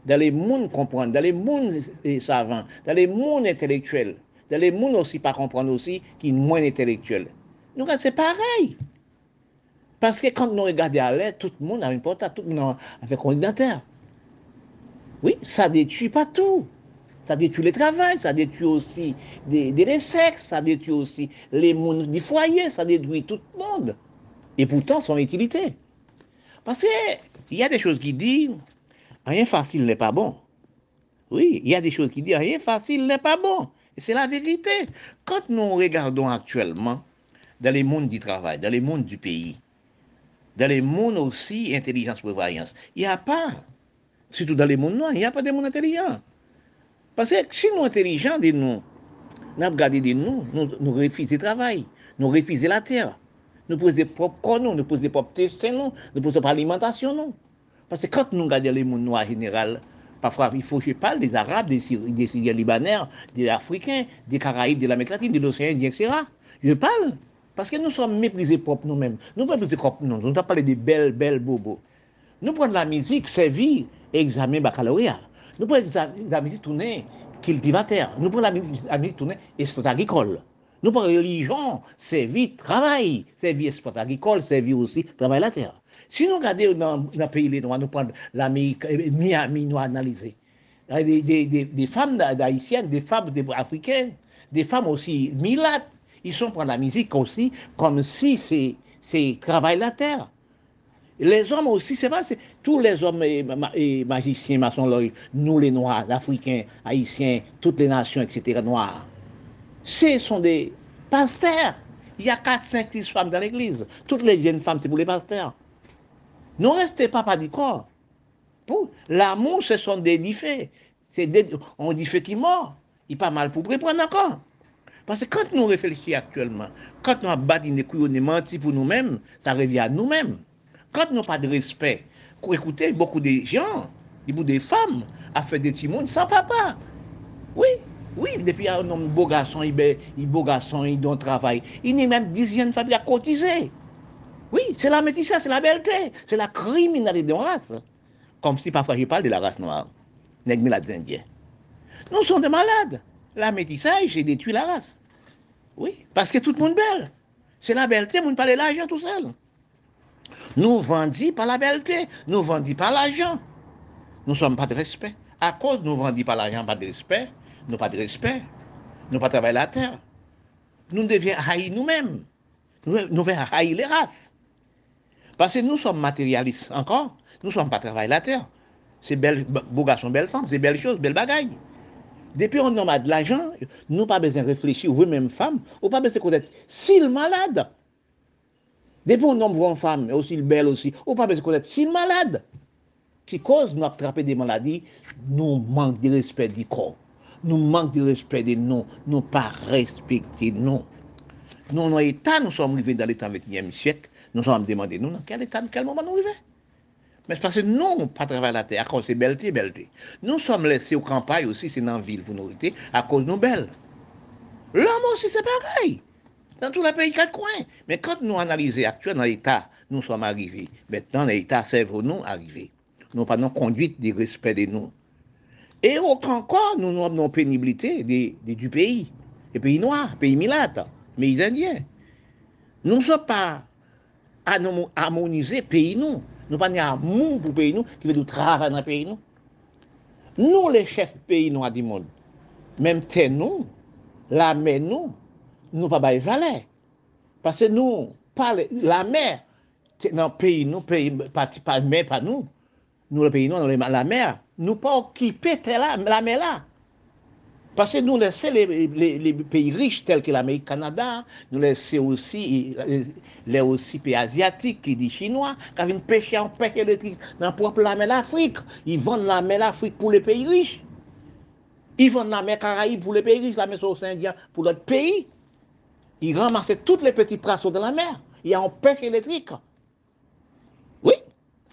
dans les mondes comprendre, dans les mondes savants, dans les mondes intellectuels, dans les mondes aussi pas comprendre aussi, qui sont moins intellectuels. Nous, c'est pareil. Parce que quand nous regardons à l'air, tout le monde a un portable, tout le monde avec un ordinateur. Oui, ça ne détruit pas tout. Ça détruit le travail, ça détruit aussi des, sexes, ça détruit aussi les mondes du foyer, ça détruit tout le monde. Et pourtant, son utilité. Parce qu'il y a des choses qui disent rien facile n'est pas bon. Oui, il y a des choses qui disent rien facile n'est pas bon. Et c'est la vérité. Quand nous regardons actuellement dans les mondes du travail, dans les mondes du pays, dans les mondes aussi, intelligence, prévoyance. Il n'y a pas, surtout dans les mondes noirs, il n'y a pas de monde intelligent. Parce que si nous intelligents, de nous, nous regardons de nous, nous, refusons le travail, nous refuser la terre. Nous poser propre corps, nous, nous poser propre dessin, nous, nous poser propre alimentation, nous. Parce que quand nous regardons les mondes noirs en général, parfois il faut que je parle des Arabes, des Syriens, des Syriens libanais, des Africains, des Caraïbes, de l'Amérique latine, de l'océan etc. Je parle. Parce que nous sommes méprisés propres nous-mêmes. Nous ne méprisés propres nous. Nous avons parlé des belles, belles bobos. Nous prenons la musique, servir, examen baccalauréat. Nous prenons la musique tournée, cultivateur. Nous prenons la musique tournée, sport agricole. Nous prenons religion, servir, travail, servir sport agricole, servir aussi, travail la terre. Si nous regardons dans, le pays les Noirs, nous prenons l'Amérique, euh, Miami, nous analyser. Des, des, des, des femmes d'haïtiennes, des femmes africaines, des femmes aussi milates, ils sont pour la musique aussi comme si c'est travail la terre. Les hommes aussi, c'est pas, tous les hommes et, magiciens, maçons, nous les Noirs, Africains, Haïtiens, toutes les nations, etc., Noirs, ce sont des pasteurs. Il y a 4, 5, 6 femmes dans l'église. Toutes les jeunes femmes, c'est pour les pasteurs. Ne restez pas pas du corps. L'amour, ce sont des diffés. on dit fait qui mort. Il pas mal pour prendre encore. Parce que quand nous réfléchissons actuellement, quand nous avons des couilles, on menti pour nous-mêmes, ça revient à nous-mêmes. Quand nous pas de respect, écoutez, beaucoup de gens, beaucoup de femmes, a fait des petits mondes sans papa. Oui, oui, depuis un homme beau garçon, il est beau garçon, il donne travail. Il est même dixième famille à cotiser. Oui, c'est la métissage, c'est la belleté, c'est la criminalité de race. Comme si parfois je parle de la race noire, nègre la indiens. Nous sommes des malades. La métissage, j'ai détruit la race. Oui, parce que tout le monde belle. C'est la belleté, on ne parle de l'argent tout seul. Nous vendons par la belleté, nous vendons par l'argent. Nous ne sommes pas de respect. À cause nous vendons par l'argent, pas de respect, nous pas de respect, nous pas la terre. Nous devions haïr nous-mêmes. Nous, devons haïr les races. Parce que nous sommes matérialistes encore. Nous ne sommes pas travailler la terre. C'est belle, beau garçon, belle femme, c'est belle chose, belle bagaille. Depuis on a de l'argent, nous pas besoin de réfléchir, vous-même femme, ou pas besoin de connaître s'il malade. Depuis un homme ou une femme, mais aussi belle aussi, ou pas besoin de connaître. Si malade, qui cause nous attraper des maladies, nous manque de respect du corps. Nous manque de respect de nous. Nous pas respecter nous. Nous, dans l'état, nous sommes arrivés dans l'état 21e siècle. Nous sommes demandés, nous, dans quel état, dans quel moment nous arrivons mais c'est parce que nous, on pas travaillé la terre à cause de belleté, belleté. Nous sommes laissés aux campagnes aussi, c'est dans la ville pour nous, à cause de nos belles. L'homme aussi, c'est pareil. Dans tous les pays quatre coins. Mais quand nous analysons actuellement l'état, nous sommes arrivés. Maintenant, l'état serve nous arriver. Nous pas nos conduite du respect de nous. Et encore, nous avons nos pénibilité du pays. Les pays noirs, pays milates, pays indiens. Nous ne sommes pas harmonisés pays nous. Nous pas amour pour le pays nous, qui veut du travail dans le pays nous. Nous, les chefs pays noirs du monde, même terre nous, la mer nous, nou pa bay valè. Pase nou, pale, la mer, nan peyi nou, peyi pati pa mer pa nou, nou le peyi nou, nou la mer, nou pa okipe te la, la mer la. Pase nou lese le, le, le peyi riche tel ki l'Amerik Kanada, nou lese osi, le osi peyi Asiatik ki di Chinwa, ka vin peche an peche elektrik nan prop la mer l'Afrik, yi van la mer l'Afrik pou le peyi riche. Yi van la mer Karaib pou le peyi riche, la mer Sosendia pou l'ot peyi. Ils ramassent tous les petits poissons de la mer. Il y a en pêche électrique. Oui.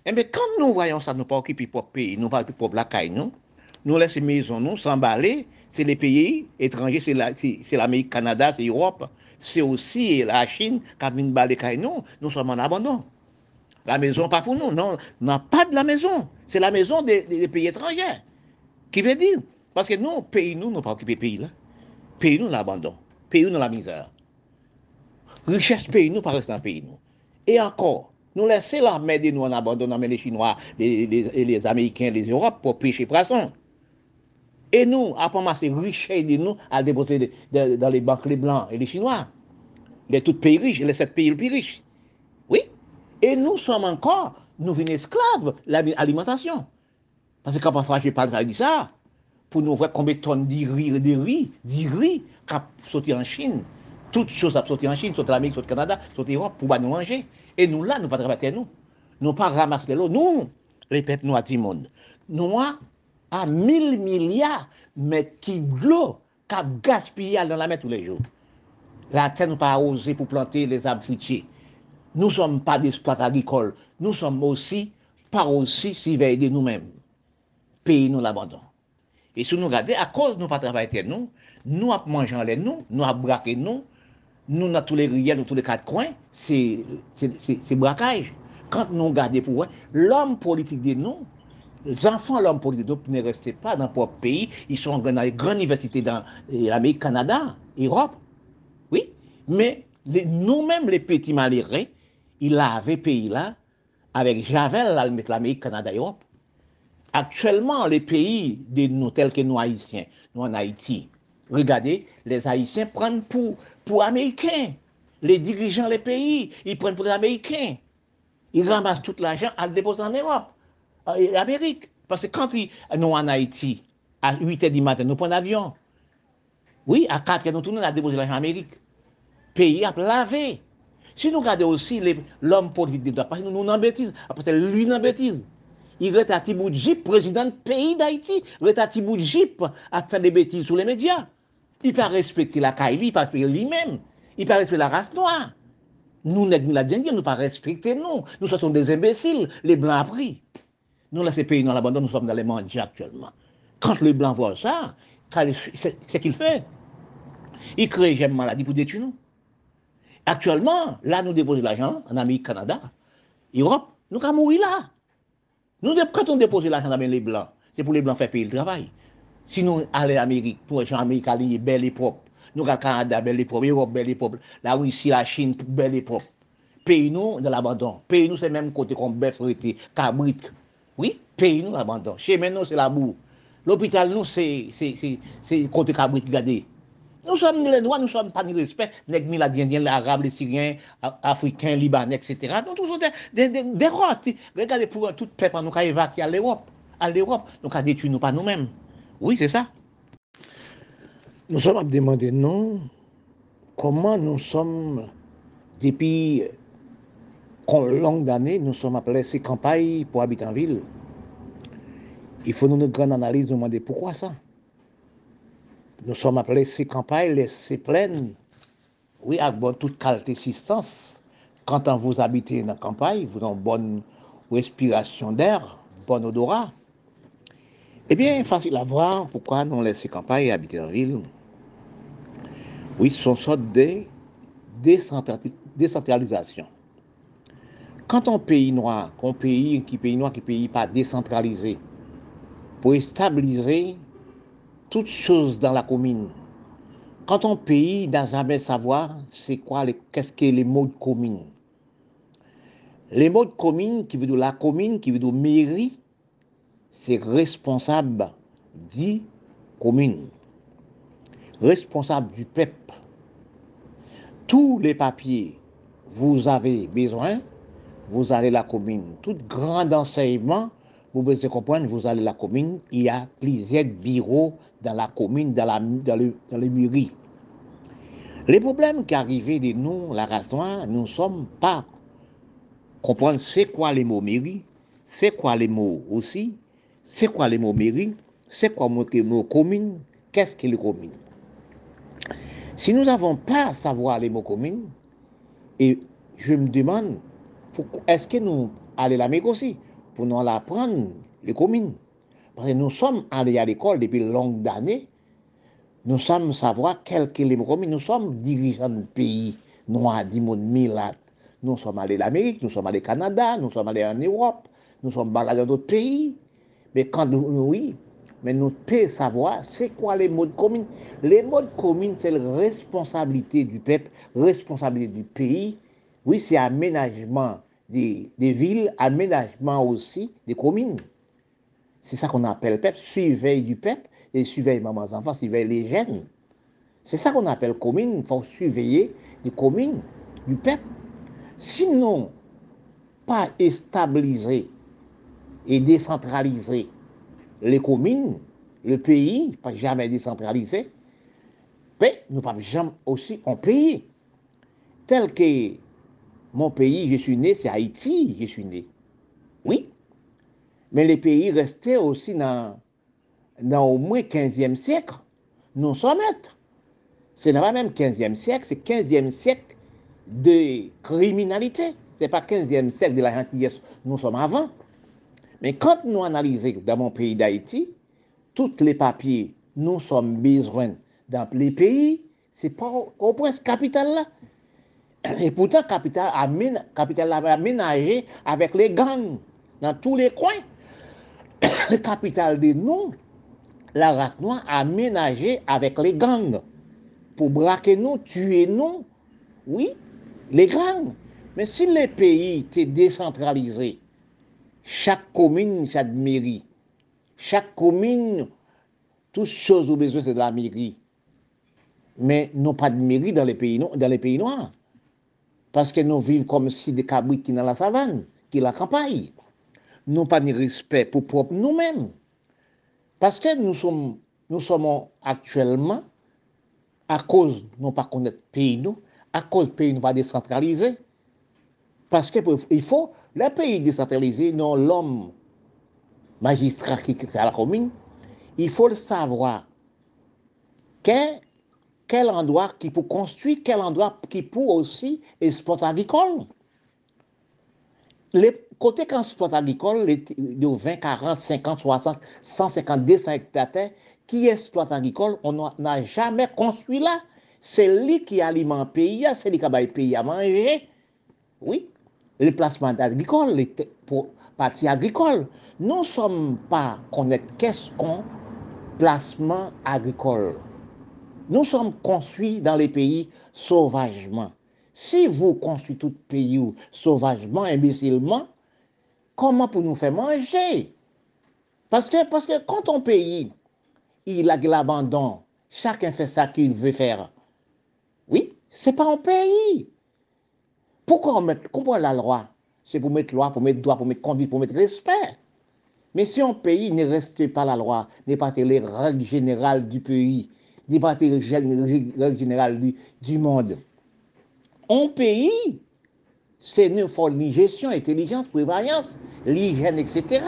Et eh bien, quand nous voyons ça, nous pas occuper pour pays, nous pas occuper pour la caille, nous, nous laissons maison, nous s'emballer, c'est les pays étrangers, c'est l'Amérique, la, Canada, c'est l'Europe, c'est aussi la Chine qui a une balle nous, nous sommes en abandon. La maison, pas pour nous, non, n'a pas de la maison, c'est la maison des, pays étrangers. Qui veut dire, parce que nous, pays, nous, nous pas occupé pays là. Pays, nous, l'abandon. Pays, nous, la misère. Richesse, pays, nous, pas rester dans pays, nous. Et encore, nous laissons l'armée de nous en abandonnant les Chinois, les, les, les Américains, les Europes pour pêcher poisson. Et nous, après c'est richesse de nous à déposer dans les banques les blancs et les chinois. Les tout pays riches, les sept pays les plus riches. Oui. Et nous sommes encore, nous venons esclaves l'alimentation. Parce que quand parfois je parle de ça, pour nous voir combien de tonnes de riz, de riz, de riz qui sauté en Chine. Tout chose ap sote an Chine, sote l'Amerik, sote Kanada, sote Iran, pou ba nou manje. E nou la, nou pa trabate nou. Nou pa ramase lè lò. Nou, repèt nou a ti moun. Nou a, a mil milyar met ki glò kap gaspillal nan la met tous les jours. La terre nous pas osé pour planter les arbres fruitiers. Nous sommes pas des exploitants agricoles. Nous sommes aussi, pas aussi, surveillés si nous-mêmes. Pays nous l'abandon. Et si nous regardons, à cause de nous pas travailler nous, nous avons mangé en nous, nous avons braqué nous, nous dans tous les rivières, dans tous les quatre coins, c'est braquage. Quand nous regardons pour eux, l'homme politique de nous, les enfants l'homme politique de nous ne restent pas dans notre pays, ils sont dans les grandes universités dans l'Amérique, Canada, Europe. Oui, mais nous-mêmes, les petits malheureux, ils avaient pays là, avec Javel, l'Amérique, Canada, Europe. Actuellement, les pays de nous, tels que nous Haïtiens, nous en Haïti, regardez, les Haïtiens prennent pour, pour Américains. Les dirigeants des pays, ils prennent pour les Américains. Ils ramassent tout l'argent, à le déposer en Europe, en Amérique. Parce que quand ils, nous en Haïti, à 8 h du matin, nous prenons l'avion. Oui, à 4 h nous tournons, on a déposé l'argent en Amérique. Pays à laver. Si nous regardons aussi l'homme politique des droits, parce que nous nous en bêtise, parce que lui en bêtise. Il reste à Tiboudjip, président du pays d'Haïti. Il reste à Tiboudjip à faire des bêtises sur les médias. Il pas respecter la Kaili, il pas respecter lui-même. Il pas respecter la race noire. Nous, nous la nous ne pas respecter nous. Nous sommes des imbéciles. Les Blancs appris. Nous, là, ces pays dans l'abandon, nous sommes dans les mondiaux actuellement. Quand les Blancs voient ça, c'est qu'il fait. Il crée une maladie pour détruire nous. Actuellement, là, nous déposons l'argent en Amérique, Canada, Europe, nous allons mourir là. Nous, quand on dépose l'argent dans les Blancs, c'est pour les Blancs faire payer le travail. Si nou ale Amerik, pou e chan Amerik a liye bel e prop, nou ka Kanada bel e prop, Europe bel e prop, la Russie, la Chine bel e prop. Peyi nou de l'abandon. Peyi nou se menm kote kon bef rete, kabrik. Oui, peyi nou l'abandon. Che men nou se la bou. L'opital nou se kote kabrik gade. Nou som ni le doa, nou som pa ni respect, nek mi la diendien, la arabe, le sirien, afrikan, liban, etc. Nou tou son de rot. Regade pou tout pep an nou ka evakye al Europe. Al Europe, nou ka detu nou pa nou menm. Oui, c'est ça. Nous sommes à demander, non, comment nous sommes, depuis longue d'années, nous sommes appelés ces campagnes pour habiter en ville. Il faut nous une grande analyse, nous demander pourquoi ça. Nous sommes appelés ces campagnes, laissées pleines, oui, avec bon, toute qualité existence. Quand vous habitez dans la campagne, vous avez une bonne respiration d'air, bon odorat. Eh bien, facile à voir pourquoi nous laissons ces campagnes habiter en ville. Oui, ce sont sortes de décentralisation. Quand un pays noir, un pays qui pays noir qui pays pas décentralisé, pour stabiliser toutes choses dans la commune. Quand on pays n'a jamais savoir c'est quoi, qu'est-ce que les mots de commune. Les mots de commune, qui veut dire la commune, qui veut dire mairie, c'est responsable dit commune, responsable du peuple. Tous les papiers, vous avez besoin, vous allez la commune. Tout grand enseignement, vous pouvez comprendre, vous allez la commune, il y a plusieurs bureaux dans la commune, dans, la, dans, le, dans les mairies. Les problèmes qui arrivaient de nous, la race noire, nous ne sommes pas comprendre c'est quoi les mots mairie, c'est quoi les mots aussi, c'est quoi les mots mairie, c'est quoi les mots commune, qu'est-ce que les communes. Si nous n'avons pas à savoir les mots communes, et je me demande, est-ce que nous allons à la aussi pour nous apprendre les communes Parce que nous sommes allés à l'école depuis longues d'années, nous sommes savoir quels que les mots communes, nous sommes dirigeants de pays, noirs, dimon, milat. Nous sommes allés à l'Amérique, nous sommes allés au Canada, nous sommes allés en Europe, nous sommes allés dans d'autres pays. Mais quand nous, oui, mais nous devons savoir c'est quoi les modes communes? Les modes communes, c'est la responsabilité du peuple, responsabilité du pays. Oui, c'est aménagement des, des villes, aménagement aussi des communes. C'est ça qu'on appelle le peuple, surveille du peuple et surveille maman enfants, surveille les jeunes. C'est ça qu'on appelle commune, il faut surveiller les communes du peuple. Sinon, pas stabiliser et décentraliser les communes, le pays, pas jamais décentralisé, mais nous pas jamais aussi en pays. Tel que mon pays, je suis né, c'est Haïti, je suis né. Oui, mais les pays restaient aussi dans, dans au moins 15e siècle. Nous sommes maîtres. Ce n'est pas même 15e siècle, c'est 15e siècle de criminalité. Ce n'est pas 15e siècle de la gentillesse, nous sommes avant. Mais quand nous analysons dans mon pays d'Haïti, tous les papiers, nous sommes besoin dans les pays, c'est pas au prince capital là. Et pourtant, capital a, capital aménagé avec les gangs dans tous les coins. [coughs] Le capital de nous, la race noire, a aménagé avec les gangs pour braquer nous, tuer nous. Oui, les gangs. Mais si les pays étaient décentralisés, Chak komine sa de meri. Chak komine, tout chose ou bezwen se de la meri. Men nou pa de meri dan le peyi noa. Paske nou viv kom si de kabwit ki nan la savan, ki la kampay. Nou pa ni respect pou prop nou men. Paske nou somon aktuelman, a koz nou pa konet peyi nou, a koz peyi nou pa desentralize, Parce que il faut, le pays décentralisé, non l'homme magistrat qui est à la commune, il faut le savoir. Quel, endroit qui peut construire, quel endroit qui peut aussi exploiter agricole. Les côtés sport agricole, de 20, 40, 50, 60, 150, 200 hectares, qui exploite agricole, on n'a jamais construit là. C'est lui qui alimente le pays, c'est lui qui a le pays à manger. Oui, les placements agricoles, les parties agricoles. Nous ne sommes pas connaître qu'est-ce qu'on placement agricole. Nous sommes construits dans les pays sauvagement. Si vous construisez tout pays sauvagement, imbécilement, comment pour nous faire manger? Parce que, parce que quand on pays, il a de l'abandon, chacun fait ça qu'il veut faire. Oui, c'est pas un pays. Pourquoi on met, comprend la loi? C'est pour mettre loi, pour mettre droit, pour mettre conduite, pour mettre respect. Mais si un pays ne respecte pas la loi, n'est pas les règles générales du pays, n'est pas les règles générales du, monde, un pays, c'est une folie gestion, intelligence, prévoyance, l'hygiène, etc.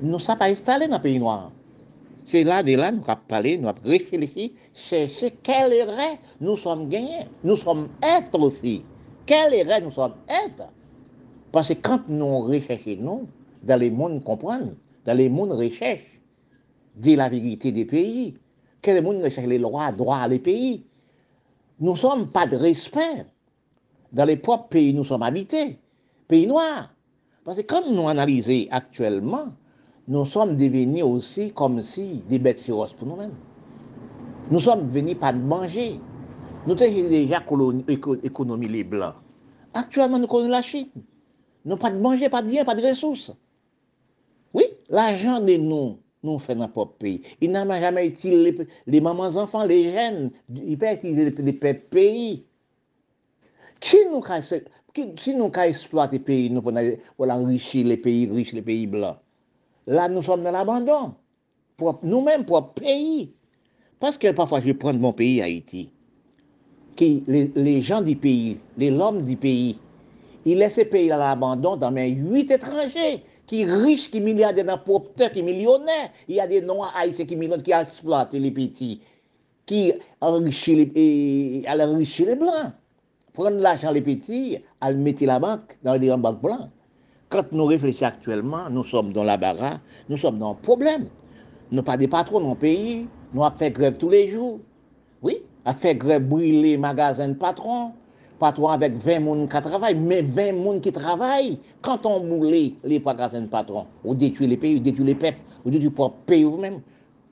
Nous ne sommes pas installés dans le pays noir. C'est là, de là, nous avons parlé, nous avons réfléchi, cherché quel erreur nous sommes gagnés. Nous sommes êtres aussi. Quel erreur nous sommes êtres. Parce que quand nous recherchons, dans les mondes comprendre, dans les mondes recherche, dit la vérité des pays, que les mondes recherche les lois, droits des pays. Nous ne sommes pas de respect dans les propres pays nous sommes habités, pays noirs. Parce que quand nous analysons actuellement, nous sommes devenus aussi comme si des bêtes féroces pour nous-mêmes. Nous sommes venus pas de Nou te jè deja ekonomi li blan. Aktualman nou konou la chine. Nou pa de manje, pa de yen, pa de resous. Oui, l'ajan de nou, nou fè nan pop peyi. I nan man jamè itile le maman zanfan, le jen, i pe itile le pep peyi. Ki nou ka, ka esploate peyi nou pou nan rishi le peyi rish, le peyi blan? La nou som nan l'abandon. Nou men pou peyi. Paske pafwa jè pren mon peyi Haiti. Les, gens du pays, les hommes du pays, ils laissent ce pays à l'abandon dans mes huit étrangers qui riches, qui milliardaires dans propre qui millionnaires. Il y a des noirs haïtiens qui millionnaires, qui exploitent les petits, qui enrichissent les, les blancs prendre l'argent les petits, à le mettre la banque dans les banques blancs. Quand nous réfléchissons actuellement, nous sommes dans la bagarre, nous sommes dans un problème. Nous pas des patrons dans le pays, nous avons fait grève tous les jours. Oui, a fait grève brûler magasins de patrons, patrons avec 20 personnes qui travaillent, mais 20 personnes qui travaillent, quand on brûle les magasins de patrons, on détruit les pays, on détruit les peuples, on détruit le pays vous-même,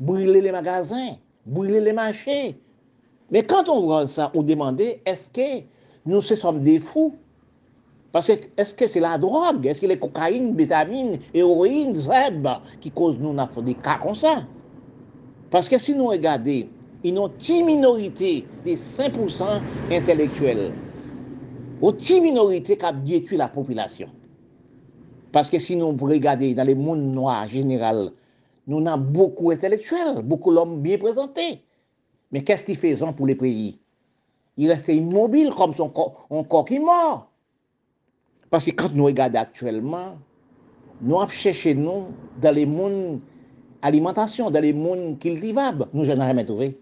brûler les magasins, brûler les marchés. Mais quand on voit ça, on demande, est-ce que nous sommes des fous? Parce que est-ce que c'est la drogue? Est-ce que les cocaïnes, vitamines, héroïne, zeb qui causent nous des cas comme ça? Parce que si nous regardons, une minorité des 5% intellectuels, une minorité qui a détruit la population. Parce que si nous regardons dans le monde noir général, nous avons beaucoup d'intellectuels, beaucoup d'hommes bien présentés. Mais qu'est-ce qu'ils font pour les pays? Il reste immobile comme son corps, un corps qui mort. Parce que quand nous regardons actuellement, nous cherché nous dans les mondes alimentation, dans les mondes cultivables, nous n'en jamais trouvé.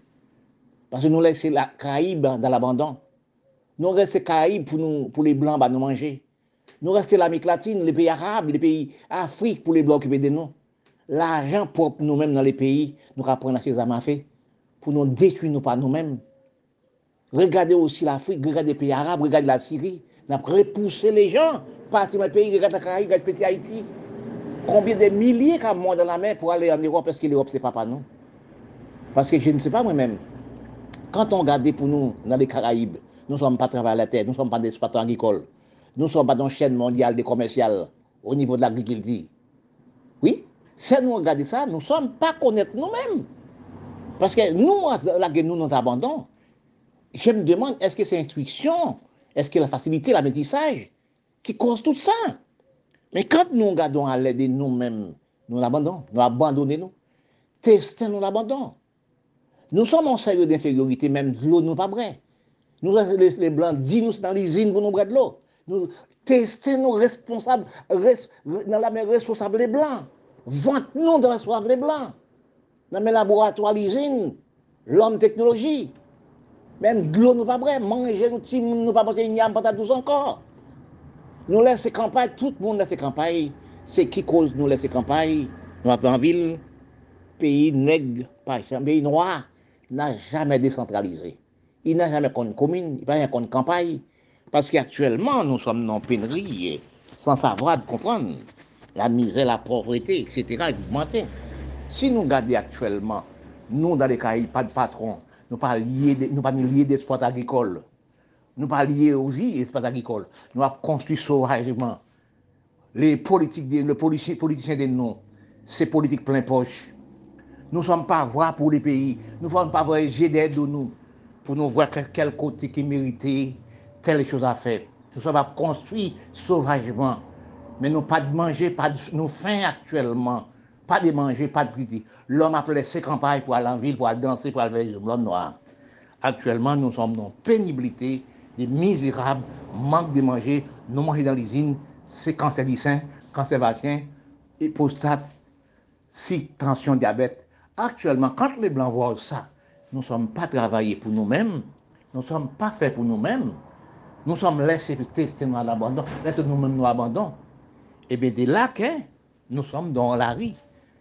Parce que nous laissons la Caraïbe dans l'abandon. Nous restons Caraïbes pour, nous, pour les Blancs bah, nous manger. Nous restons l'Amérique latine, les pays arabes, les pays Afrique pour les Blancs occuper de nous. L'argent propre nous-mêmes dans les pays, nous apprenons à ces à fait pour nous détruire nous par nous-mêmes. Regardez aussi l'Afrique, regardez les pays arabes, regardez la Syrie. Nous avons repoussé les gens, partir dans les pays, regardez la Caraïbe, regardez petit Haïti. Combien de milliers qui ont dans la mer pour aller en Europe? Parce que l'Europe, ce n'est pas pour nous? Parce que je ne sais pas moi-même. Quand on regarde pour nous dans les Caraïbes, nous ne sommes pas travailleurs à la terre, nous ne sommes pas des exploitants agricoles, nous ne sommes pas dans une chaîne mondiale des commerciales au niveau de l'agriculture. Oui, si nous regardons ça, nous ne sommes pas connaître nous-mêmes. Parce que nous, là, nous nous abandonnons. Je me demande, est-ce que c'est l'instruction, Est-ce que la facilité, l'apprentissage qui cause tout ça Mais quand nous regardons à l'aide de nous-mêmes, nous l'abandonnons, nous abandonnons nous. Destin, nous l'abandonnons. Nous sommes en sérieux d'infériorité, même l'eau nous pas vrai. Nous, les, les, Blancs, disent nous dans l'usine pour nous de l'eau. Nous testons nos responsables, res, dans la mer responsable les Blancs. Vente-nous dans la soif les Blancs. Dans mes laboratoires, l'usine, l'homme technologie. Même de l'eau nous pas vrai. Manger nous, petits, nous pas porter une yam, pas tous encore. Nous laissons campagne, tout le monde laisse campagne. C'est qui cause nous laisser campagne Nous appelons en ville, pays nègre, pays noir. N'a jamais décentralisé. Il n'a jamais connu commune, il n'a connu campagne. Parce qu'actuellement, nous sommes dans pénurie, sans savoir comprendre. La misère, la pauvreté, etc. augmenté. Si nous regardons actuellement, nous, dans les Caraïbes, pas de patron, nous pas liés, nous pas liés d'espoir agricole. Nous pas liés aussi d'espoir agricole. Nous avons construit sauvagement. Les politiques, les politiciens de nous, c'est politique plein poche. Nous ne sommes pas voix pour les pays. Nous ne sommes pas voyager d'aide de nous pour nous voir quel côté qui méritait telle chose à faire. Nous sommes à construire sauvagement. Mais nous pas de manger, pas de, nous faim actuellement. Pas de manger, pas de critique. L'homme a ses campagnes pour aller en ville, pour aller danser, pour aller vers l'homme noir. Actuellement, nous sommes dans pénibilité, des misérables, manque de manger. Nous manger dans l'usine, c'est cancer du sein, cancer vagin, et prostate, si tension, diabète. Actuellement, quand les Blancs voient ça, nous ne sommes pas travaillés pour nous-mêmes, nous ne sommes pas faits pour nous-mêmes, nous sommes laissés tester à l'abandon, laissés nous-mêmes nous abandon. Et eh bien, de là que nous sommes dans la rue.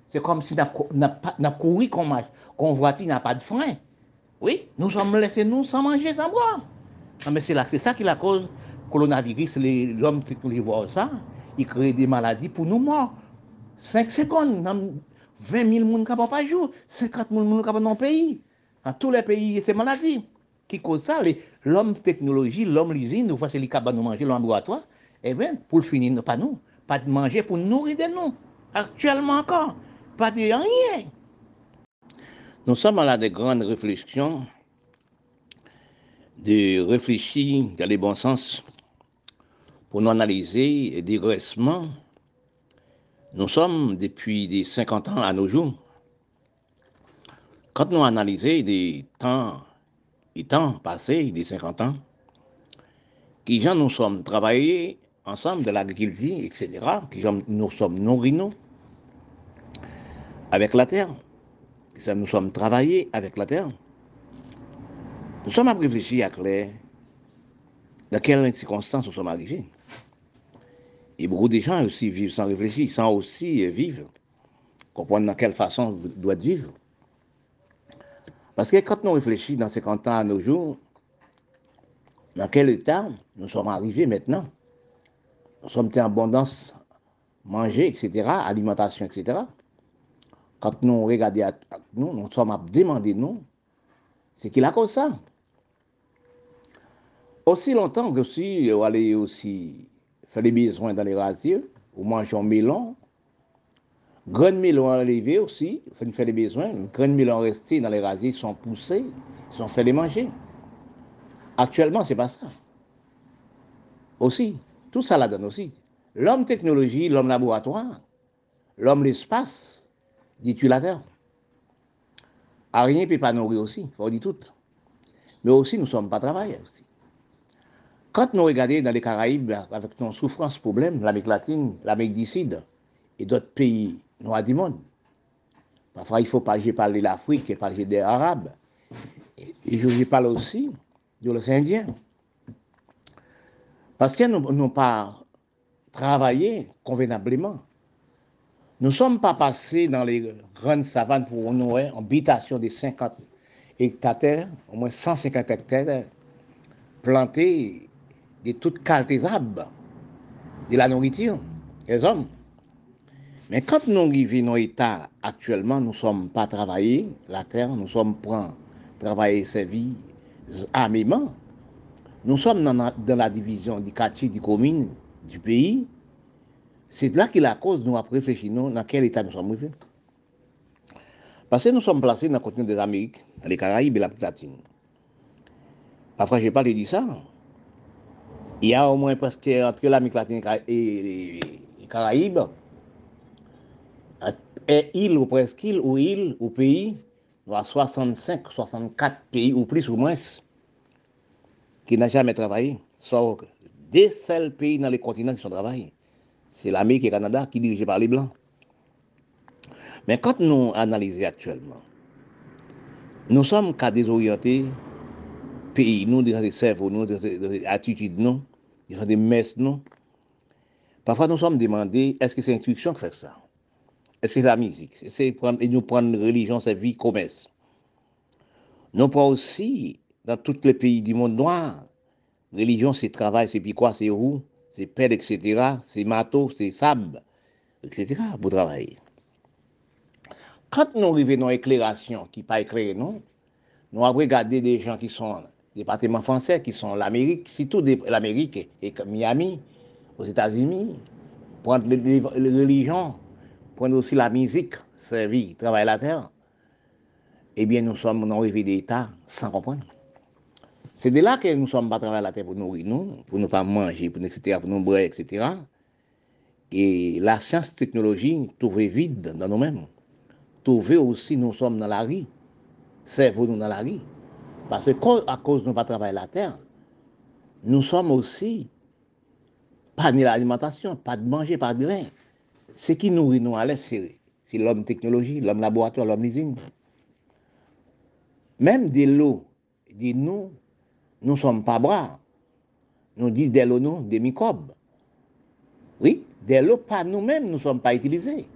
C'est comme si nous avons couru qu'on marche, qu'on voiture n'a pas de frein. Oui, nous sommes laissés nous sans manger, sans boire. Non, mais c'est ça qui est la cause. Coronavirus, l'homme qui nous voit ça, il crée des maladies pour nous morts. 5 secondes, non, 20 000 personnes qui par jour, 50 000 personnes qui dans le pays. Dans tous les pays, c'est maladie. Qui cause ça? L'homme technologie, l'homme l'usine, nous faisons les cabanes nous manger, l'homme laboratoire. Eh bien, pour le finir, pas nous. Pas de manger pour nourrir de nous. Actuellement encore. Pas de rien. Nous sommes à la de grandes réflexions, de réfléchir dans les bons sens pour nous analyser les dégressements. Nous sommes depuis des 50 ans à nos jours. Quand nous analysons des temps, des temps passés, des 50 ans, qui gens nous sommes travaillés ensemble de l'agriculture, etc., qui nous sommes nourris nous avec la terre ça, nous sommes travaillés avec la terre. Nous sommes à réfléchir à clair dans quelles circonstances nous sommes arrivés. Et beaucoup de gens aussi vivent sans réfléchir, sans aussi vivre, comprendre dans quelle façon doit vivre. Parce que quand nous réfléchissons dans 50 ans à nos jours, dans quel état nous sommes arrivés maintenant? Nous sommes en abondance, manger, etc., alimentation, etc. Quand nous regardons nous, nous sommes à demander nous, c'est qu'il a cause ça? Aussi longtemps que aussi, on aller aussi faire des besoins dans les rasiers, ou manger un melon, Grand melon enlevé aussi, on fait des besoins, grand melon resté dans les rasiers, sont poussés, sont fait les manger. Actuellement, c'est pas ça. Aussi, tout ça la donne aussi. L'homme technologie, l'homme laboratoire, l'homme l'espace, dit-tu la terre. À rien ne peut pas nourrir aussi, faut dire tout. Mais aussi, nous ne sommes pas travailleurs aussi. Quand nous regardons dans les Caraïbes, avec nos souffrances, problèmes, l'Amérique latine, l'Amérique du Sud et d'autres pays noirs du monde, parfois il faut pas parler l'Afrique et parler des Arabes. Et je parle aussi de los Indiens. Parce qu'ils n'ont pas travaillé convenablement. Nous ne sommes pas passés dans les grandes savanes pour nous en habitation de 50 hectares, au moins 150 hectares, plantés de toute kaltezab de la nourriture les hommes. Mais quand nous arrivons dans l'état actuellement, nous ne sommes pas travaillés, la terre, nous sommes prêts travailler sa vie armément. Nous sommes dans la, la, division du quartier, du commune, du pays. C'est là que la cause nous a réfléchi, non? dans quel état nous sommes arrivés. Parce que nous sommes placés dans le continent des Amériques, dans les Caraïbes et la Latine. Parfois, je n'ai pas dit ça, Il y a au moins presque entre l'Amérique latine et les Caraïbes, et île ou presque île ou île ou pays, il y a 65, 64 pays ou plus ou moins qui n'ont jamais travaillé. Sauf des seuls pays dans les continents qui sont travaillés. C'est l'Amérique et le Canada qui dirigent par les Blancs. Mais quand nous analysons actuellement, nous sommes qu'à désorienter pays, nous, des cerveaux, nous, des attitudes, nous, des messes, nous. Parfois, nous sommes demandés, est-ce que c'est l'instruction qui fait ça? C'est la musique? C'est nous prendre religion, c'est vie, commerce? Non pas aussi, dans tous les pays du monde noir, religion, c'est travail, c'est puis quoi, c'est roue, c'est pelle, etc., c'est matos, c'est sable, etc., pour travailler. Quand nous arrivons dans l'éclairation, qui n'est pas éclairée, non, nous avons regardé des gens qui sont départements français, qui sont l'Amérique, surtout l'Amérique et Miami, aux États-Unis, prendre les religions, prendre aussi la musique, servir, travailler la terre, eh bien, nous sommes dans des d'État sans comprendre. C'est de là que nous sommes pas travailler la terre pour nourrir nous, pour ne pas manger, pour, etc., pour nous boire, etc. Et la science technologie trouver vide dans nous-mêmes. Trouver aussi, nous sommes dans la rue. Servons-nous dans la rue. Parce que à cause de nous pas travailler la terre, nous sommes aussi pas de l'alimentation, pas de manger, pas de grain. Ce qui nourrit nous à l'est, c'est l'homme technologie, l'homme laboratoire, l'homme usine. Même de l'eau, dit nous, nous ne sommes pas bras. Nous dit de l'eau, nous, des microbes. Oui, de l'eau, pas nous-mêmes, nous ne sommes pas utilisés.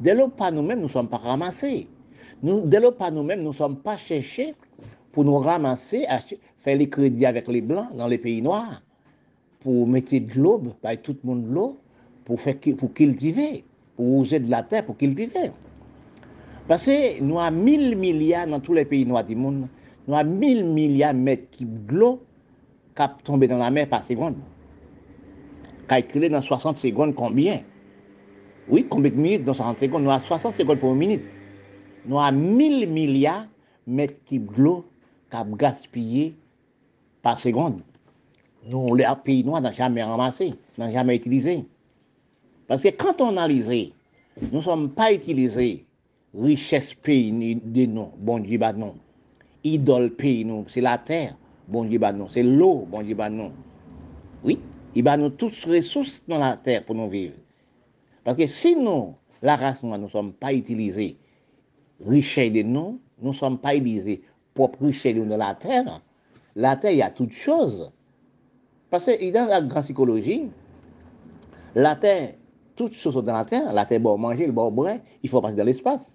De l'eau, pas nous-mêmes, nous ne sommes pas ramassés. Nous, de l'eau, pas nous-mêmes, nous ne sommes pas cherchés pour nous ramasser, faire les crédits avec les Blancs dans les pays noirs, pour mettre de l'eau, tout le monde de l'eau, pour, faire, pour cultiver, pour user de la terre pour cultiver. Parce que nous avons 1000 milliards dans tous les pays noirs du monde, nous avons 1000 milliards de mètres cubes de qui tombent dans la mer par seconde. Calculé dans 60 secondes combien Oui, combien de minutes dans 60 secondes Nous avons 60 secondes pour une minute. Nous avons 1000 milliards de mètres cubes de qui gaspillé par seconde. Nous, les pays noirs, n'avons jamais ramassé, n'avons jamais utilisé. Parce que quand on analyse, nous ne sommes pas utilisés richesse pays de nous, bon Dieu, bah non. Idole pays nous, c'est la terre, bon Dieu, bah non. C'est l'eau, bon Dieu, bah non. Oui, il va nous toutes ressources dans la terre pour nous vivre. Parce que si nous, la race noire, nous ne sommes pas utilisés richesse de nous, nous ne sommes pas utilisés propre richesse de la terre, la terre, il y a toutes choses. Parce que dans la grande psychologie, la terre, toutes choses dans la terre, la terre bon manger, le bon boire, il faut passer dans l'espace.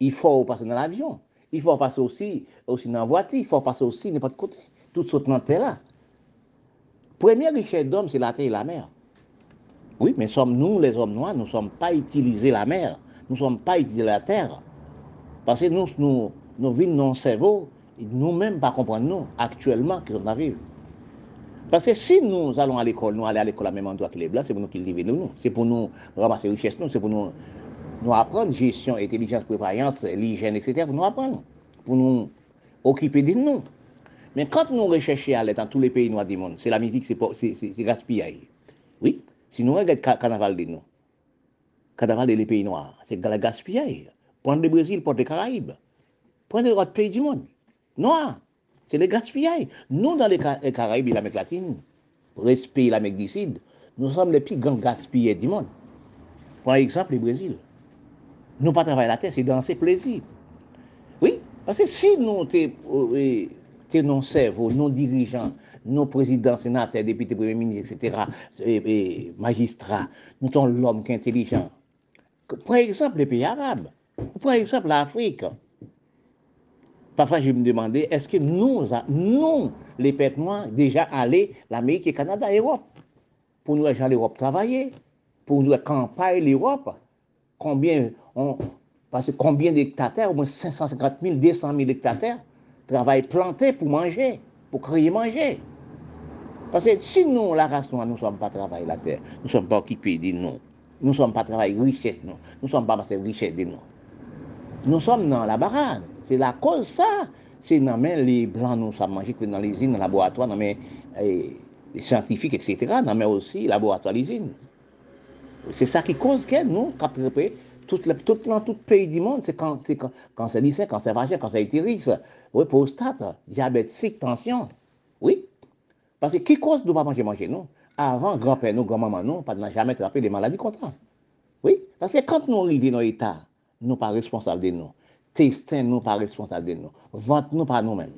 Il faut passer dans l'avion. Il faut passer aussi, aussi dans la voiture. Il faut passer aussi n'importe côté. Toutes choses dans la terre là. Première richesse d'homme, c'est la terre et la mer. Oui, mais sommes nous, les hommes noirs, nous ne sommes pas utilisés la mer. Nous ne sommes pas utilisés la terre. Parce que nous, nous, nous vivons dans le cerveau, nous-mêmes pas comprendre nous, actuellement, qui sommes vivre. Parce que si nous allons à l'école, nous allons à l'école à même endroit que les Blancs, c'est pour nous qu'ils nous. C'est pour nous ramasser richesse, nous, c'est pour nous, nous apprendre gestion, intelligence, prévoyance, l'hygiène, etc. Pour nous apprendre, pour nous occuper de nous. Mais quand nous recherchons à l'aide dans tous les pays noirs du monde, c'est la musique, c'est gaspillage. Oui, si nous regardons le carnaval de nous, carnaval des pays noirs, c'est le gaspillage. Prendre le Brésil, prendre les Caraïbes, prendre les autres pays du monde, noirs. C'est le gaspillage. Nous, dans les, Caraïbes et l'Amérique latine, respect l'Amérique du Sud, nous sommes les plus grands gaspillés du monde. Par exemple, le Brésil. Nous pas travailler la terre, c'est danser plaisir. Oui, Parce que si nous, t'es euh, non non dirigeants, nos présidents, sénateurs, députés, premiers ministres, etc., et, magistrats, nous sommes l'homme qui est intelligent. Par exemple, les pays arabes, par exemple l'Afrique. Parfois, je me demandais, est-ce que nous, nous, les noirs, déjà allés l'Amérique, le Canada, l'Europe, pour nous aller l'Europe travailler, pour nous campagne l'Europe, combien, on, parce combien de dictateurs, au moins 550 000, 200 000 dictateurs, travaillent plantés pour manger, pour créer manger. Parce que si nous, la race noire, nous ne sommes pas travailler la terre, nous ne sommes pas occupés de nous, nous ne sommes pas travailler richesse, nous, nous ne sommes pas passer richesse de nous. Nous sommes dans la barade. C'est la cause ça. C'est dans les blancs, nous sommes mangés que dans les usines, dans les laboratoires, dans les, eh, les scientifiques, etc., dans aussi les laboratoires, les usines. C'est ça qui cause que nous, quand tout, tout, dans tout pays du monde, c'est quand c'est cancer du sein, cancer vagin, cancer utérus, oui, prostate, diabète, tension. Oui. Parce que qui cause de ne pas manger, manger, non Avant, grand-père, nous, grand-maman, non, pas n'a jamais attrapé les maladies comme ça. Oui. Parce que quand nous arrivons dans l'État, nous ne pas responsables de nous. testin nou pa responsable de nou. Vante nou pa nou men.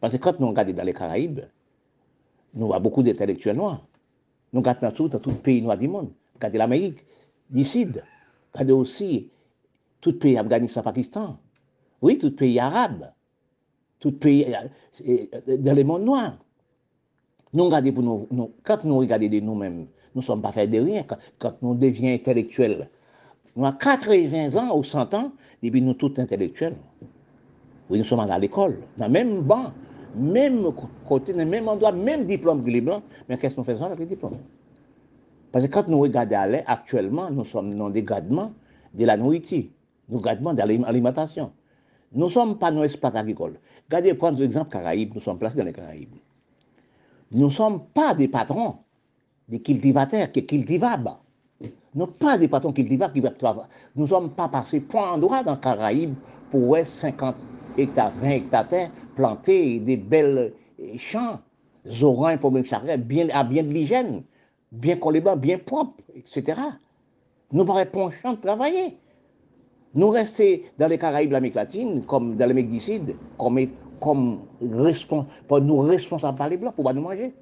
Parce que quand nous regardons dans les Caraïbes, nous avons beaucoup d'intellectuels noirs. Nous regardons dans tout, dans tout le pays noir du monde. Regardez l'Amérique, d'ici. Regardez aussi tout le pays Afghanistan, Pakistan. Oui, tout le pays arabe. Tout le pays euh, euh, dans le monde noir. Nous regardons pour nous, nous quand nous regardons de nous-mêmes, nous ne sommes pas faits de rien. Quand, quand nous devenons intellectuels, nous avons 80 ans ou 100 ans, et puis nous tous intellectuels. Nous sommes à l'école, dans le même banc, même côté, dans le même endroit, même diplôme que les blancs, mais qu'est-ce que nous faisons avec les diplômes? Parce que quand nous regardons actuellement, nous sommes dans des gardements de la nourriture, nous gardements de l'alimentation. Nous ne sommes pas nos espaces agricoles. Regardez, prendre l'exemple Caraïbes, nous sommes placés dans les Caraïbes. Nous ne sommes pas des patrons, des cultivateurs qui cultivables. Nous pas des patrons cultivateurs qui travailler. Nous sommes pas passés point en droit dans Caraïbes pour 50 hectares, 20 hectares planter des belles champs, zorins, pour bien, à bien de l'hygiène, bien collés bien propres, etc. Nous pas un champ de travailler. Nous rester dans les Caraïbes, l'Amérique latine, comme dans l'Amérique du Sud, comme, comme pour nous responsables par les Blancs pour pas nous manger.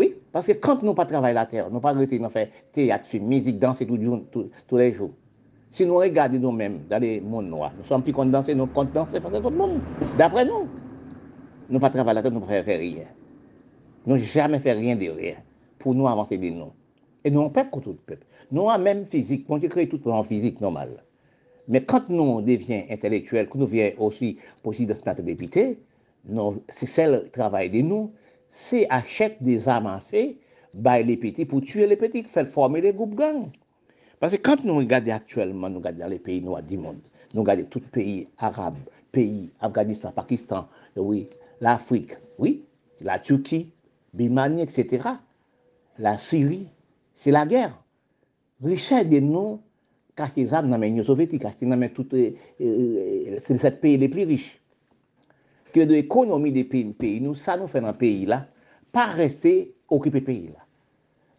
Oui, parce que quand nous pas travailler la terre, nous pas arrêter de faire théâtre, musique, danser tous les jours. Si nous regardons nous-mêmes dans les mondes noirs, nous sommes plus qu'on danser, nous comptons danser parce que tout le monde, d'après nous, nous pas travailler la terre, nous ne faire rien. Nous jamais fait rien de rien pour nous avancer de nous. Et nous, on peut contre tout le peuple. Nous, avons même physique, on crée tout en physique normale. Mais quand nous devenons intellectuels, quand nous devenons aussi possible de notre député, c'est le travail de nous, c'est acheter des armes à feu, bailler les petits pour tuer les petits, faire former les groupes gangs. Parce que quand nous regardons actuellement, nous regardons les pays noirs du monde, nous regardons tous les pays arabes, pays, Afghanistan, Pakistan, oui, l'Afrique, oui, la Turquie, Birmanie, etc., la Syrie, c'est la guerre. Richard de nous, car les armes dans car dans toutes euh, euh, c'est sept pays les plus riches. ke de ekonomi de peyi, peyi nou, sa nou fè nan peyi la, pa reste okipe peyi la.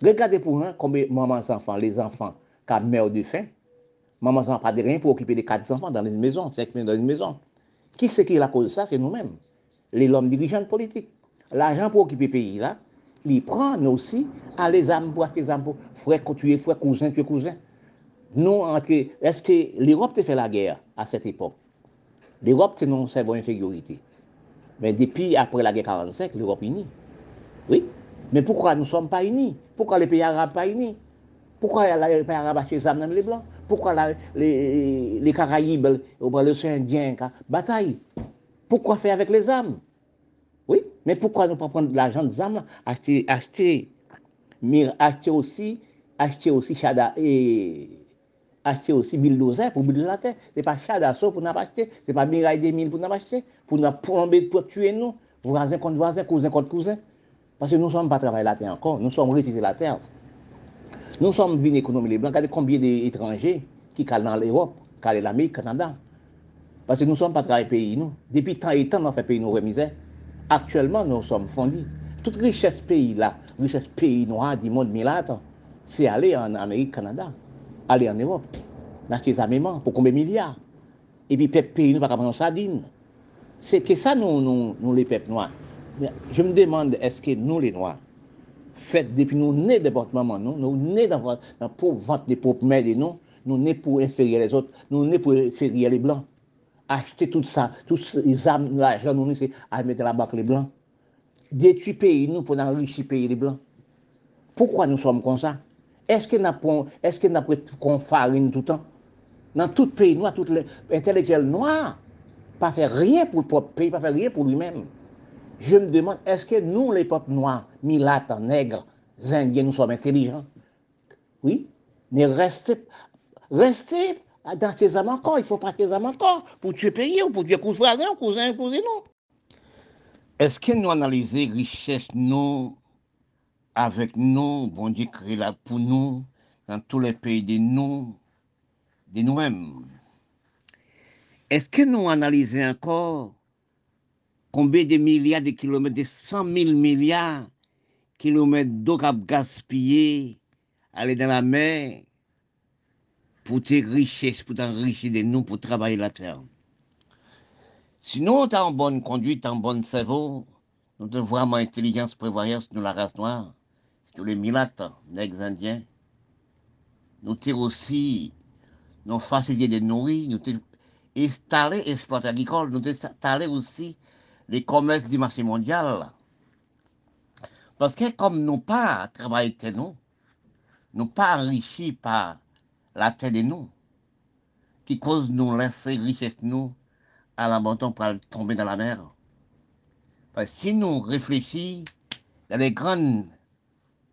Regade pou an, konbe maman zanfan, les zanfan, ka mèw de fè, maman zanfan pa de ren pou okipe de kat zanfan dan yon mezon, sek men dan yon mezon. Ki se ki la koz sa, se nou men. Le lom dirijan politik. L'ajan pou okipe peyi la, li pran nou si, a le zanbo, a le zanbo, fwè koutouye, fwè kouzin, fwè kouzin. Nou antre, eske l'Europe te fè la gère a set epok? L'Europe te non se bon inferiorité. Mais depuis après la guerre 45, l'Europe unie. Oui. Mais pourquoi nous ne sommes pas unis? Pourquoi les pays arabes pas unis? Pourquoi les pays arabes achètent les les blancs? Pourquoi les, les, Caraïbes, l'océan Indien, bataillent? Pourquoi faire avec les âmes Oui. Mais pourquoi ne pas prendre l'argent des âmes, acheter, acheter, acheter aussi, acheter aussi Chada et acheter aussi bulldozer pour builder la terre. Ce n'est pas chat d'assaut pour nous acheter, ce n'est pas miraille des mille pour nous acheter, pour nous plomber, pour tuer nous, voisin contre voisin, cousin contre cousin. Parce que nous ne sommes pas travailler la terre encore, nous sommes retirés la terre. Nous sommes venus économiser les blancs. Regardez combien d'étrangers qui calent dans l'Europe, calent l'Amérique, le Canada. Parce que nous ne sommes pas travaillés pays. Depuis tant et tant, nous fait pays nous remisés. Actuellement, nous sommes fondus. Toute richesse pays là, richesse pays noir du monde militaire, c'est aller en Amérique, Canada aller en Europe, acheter des armements pour combien de milliards. Et puis, les pays ne pas prendre sardine. C'est que ça, nous, nous, nous, les peuples noirs. Je me demande, est-ce que nous, les Noirs, faites depuis nous nés de votre maman, nous, nous nés dans, votre, dans pauvre ventre des pauvres mères et nous, nous nés pour inférieur les autres, nous nés pour inférieur les Blancs. Acheter tout ça, toutes les armes, l'argent, nous, c'est à mettre la banque les Blancs. Détruire pays, nous, pour enrichir pays les Blancs. Pourquoi nous sommes comme ça? Eske na pou kon farine toutan? Nan tout peyi noua, tout l'intelektuel noua, pa fè rien pou peyi, pa fè rien pou lui-mèm. Je me demande, eske nou les pop noua, milata, negre, zindien, nou som intelligent? Oui, ne restez, restez dans ces âmes encore, il faut pas ces âmes encore, pour tuer pays ou pour tuer cousin, cousin, cousin, non. Eske nou analize richesse nou avec nous, bon Dieu créé là pour nous, dans tous les pays de nous, de nous-mêmes. Est-ce que nous analysons encore combien de milliards de kilomètres, de 100 000 milliards de kilomètres d'eau qu'a gaspillé, aller dans la mer, pour tes richesses, pour t'enrichir de nous, pour travailler la terre? Sinon, tu en bonne conduite, en bon cerveau, nous avons vraiment intelligence, prévoyance, nous la race noire, tous les milates, les indiens. Nous avons aussi nos facilités de nourrir, nous avons installé l'exploitation agricole, nous installé aussi les commerces du marché mondial. Parce que comme nous pas travaillé nous, nous pas enrichis par la terre de nous, qui cause nous laisser richesse nous à l'abandon pour tomber dans la mer. Parce que si nous réfléchissons dans les grandes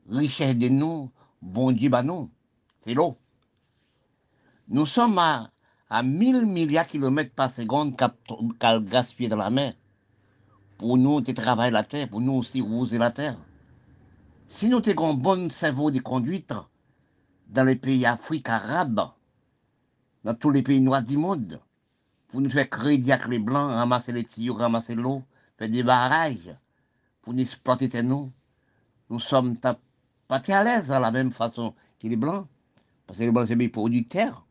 richesses de nous, bon Dieu, bah non, c'est l'eau. Nous sommes à, à 1000 milliards de kilomètres par seconde qu'à gaspiller dans la mer pour nous de travailler la terre, pour nous aussi roser la terre. Si nous avons un bon cerveau de conduite dans les pays africains arabes, dans tous les pays noirs du monde, pour nous faire crédit avec les blancs, ramasser les tuyaux, ramasser l'eau, faire des barrages, pour nous exploiter nous, nous sommes pas à l'aise de la même façon que les blancs, parce que les blancs sont des producteurs.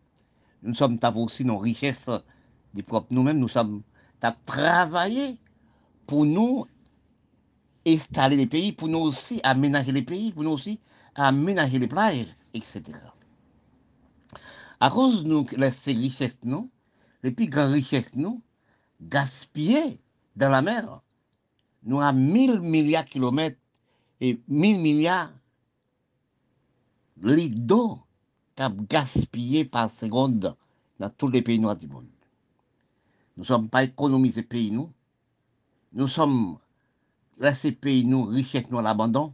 Nous sommes aussi nos richesses des propres nous-mêmes, nous sommes à travailler pour nous installer les pays, pour nous aussi aménager les pays, pour nous aussi aménager les plages, etc. À cause de ces richesses, nous, les plus grandes richesses, nous, gaspillées dans la mer, nous avons 1000 milliards de kilomètres et 1000 milliards de litres d'eau gaspillés par seconde dans tous les pays noirs du monde. Nous ne sommes pas économisés pays, nous, nous sommes restés pays, nous, richesses, nous, l'abandon,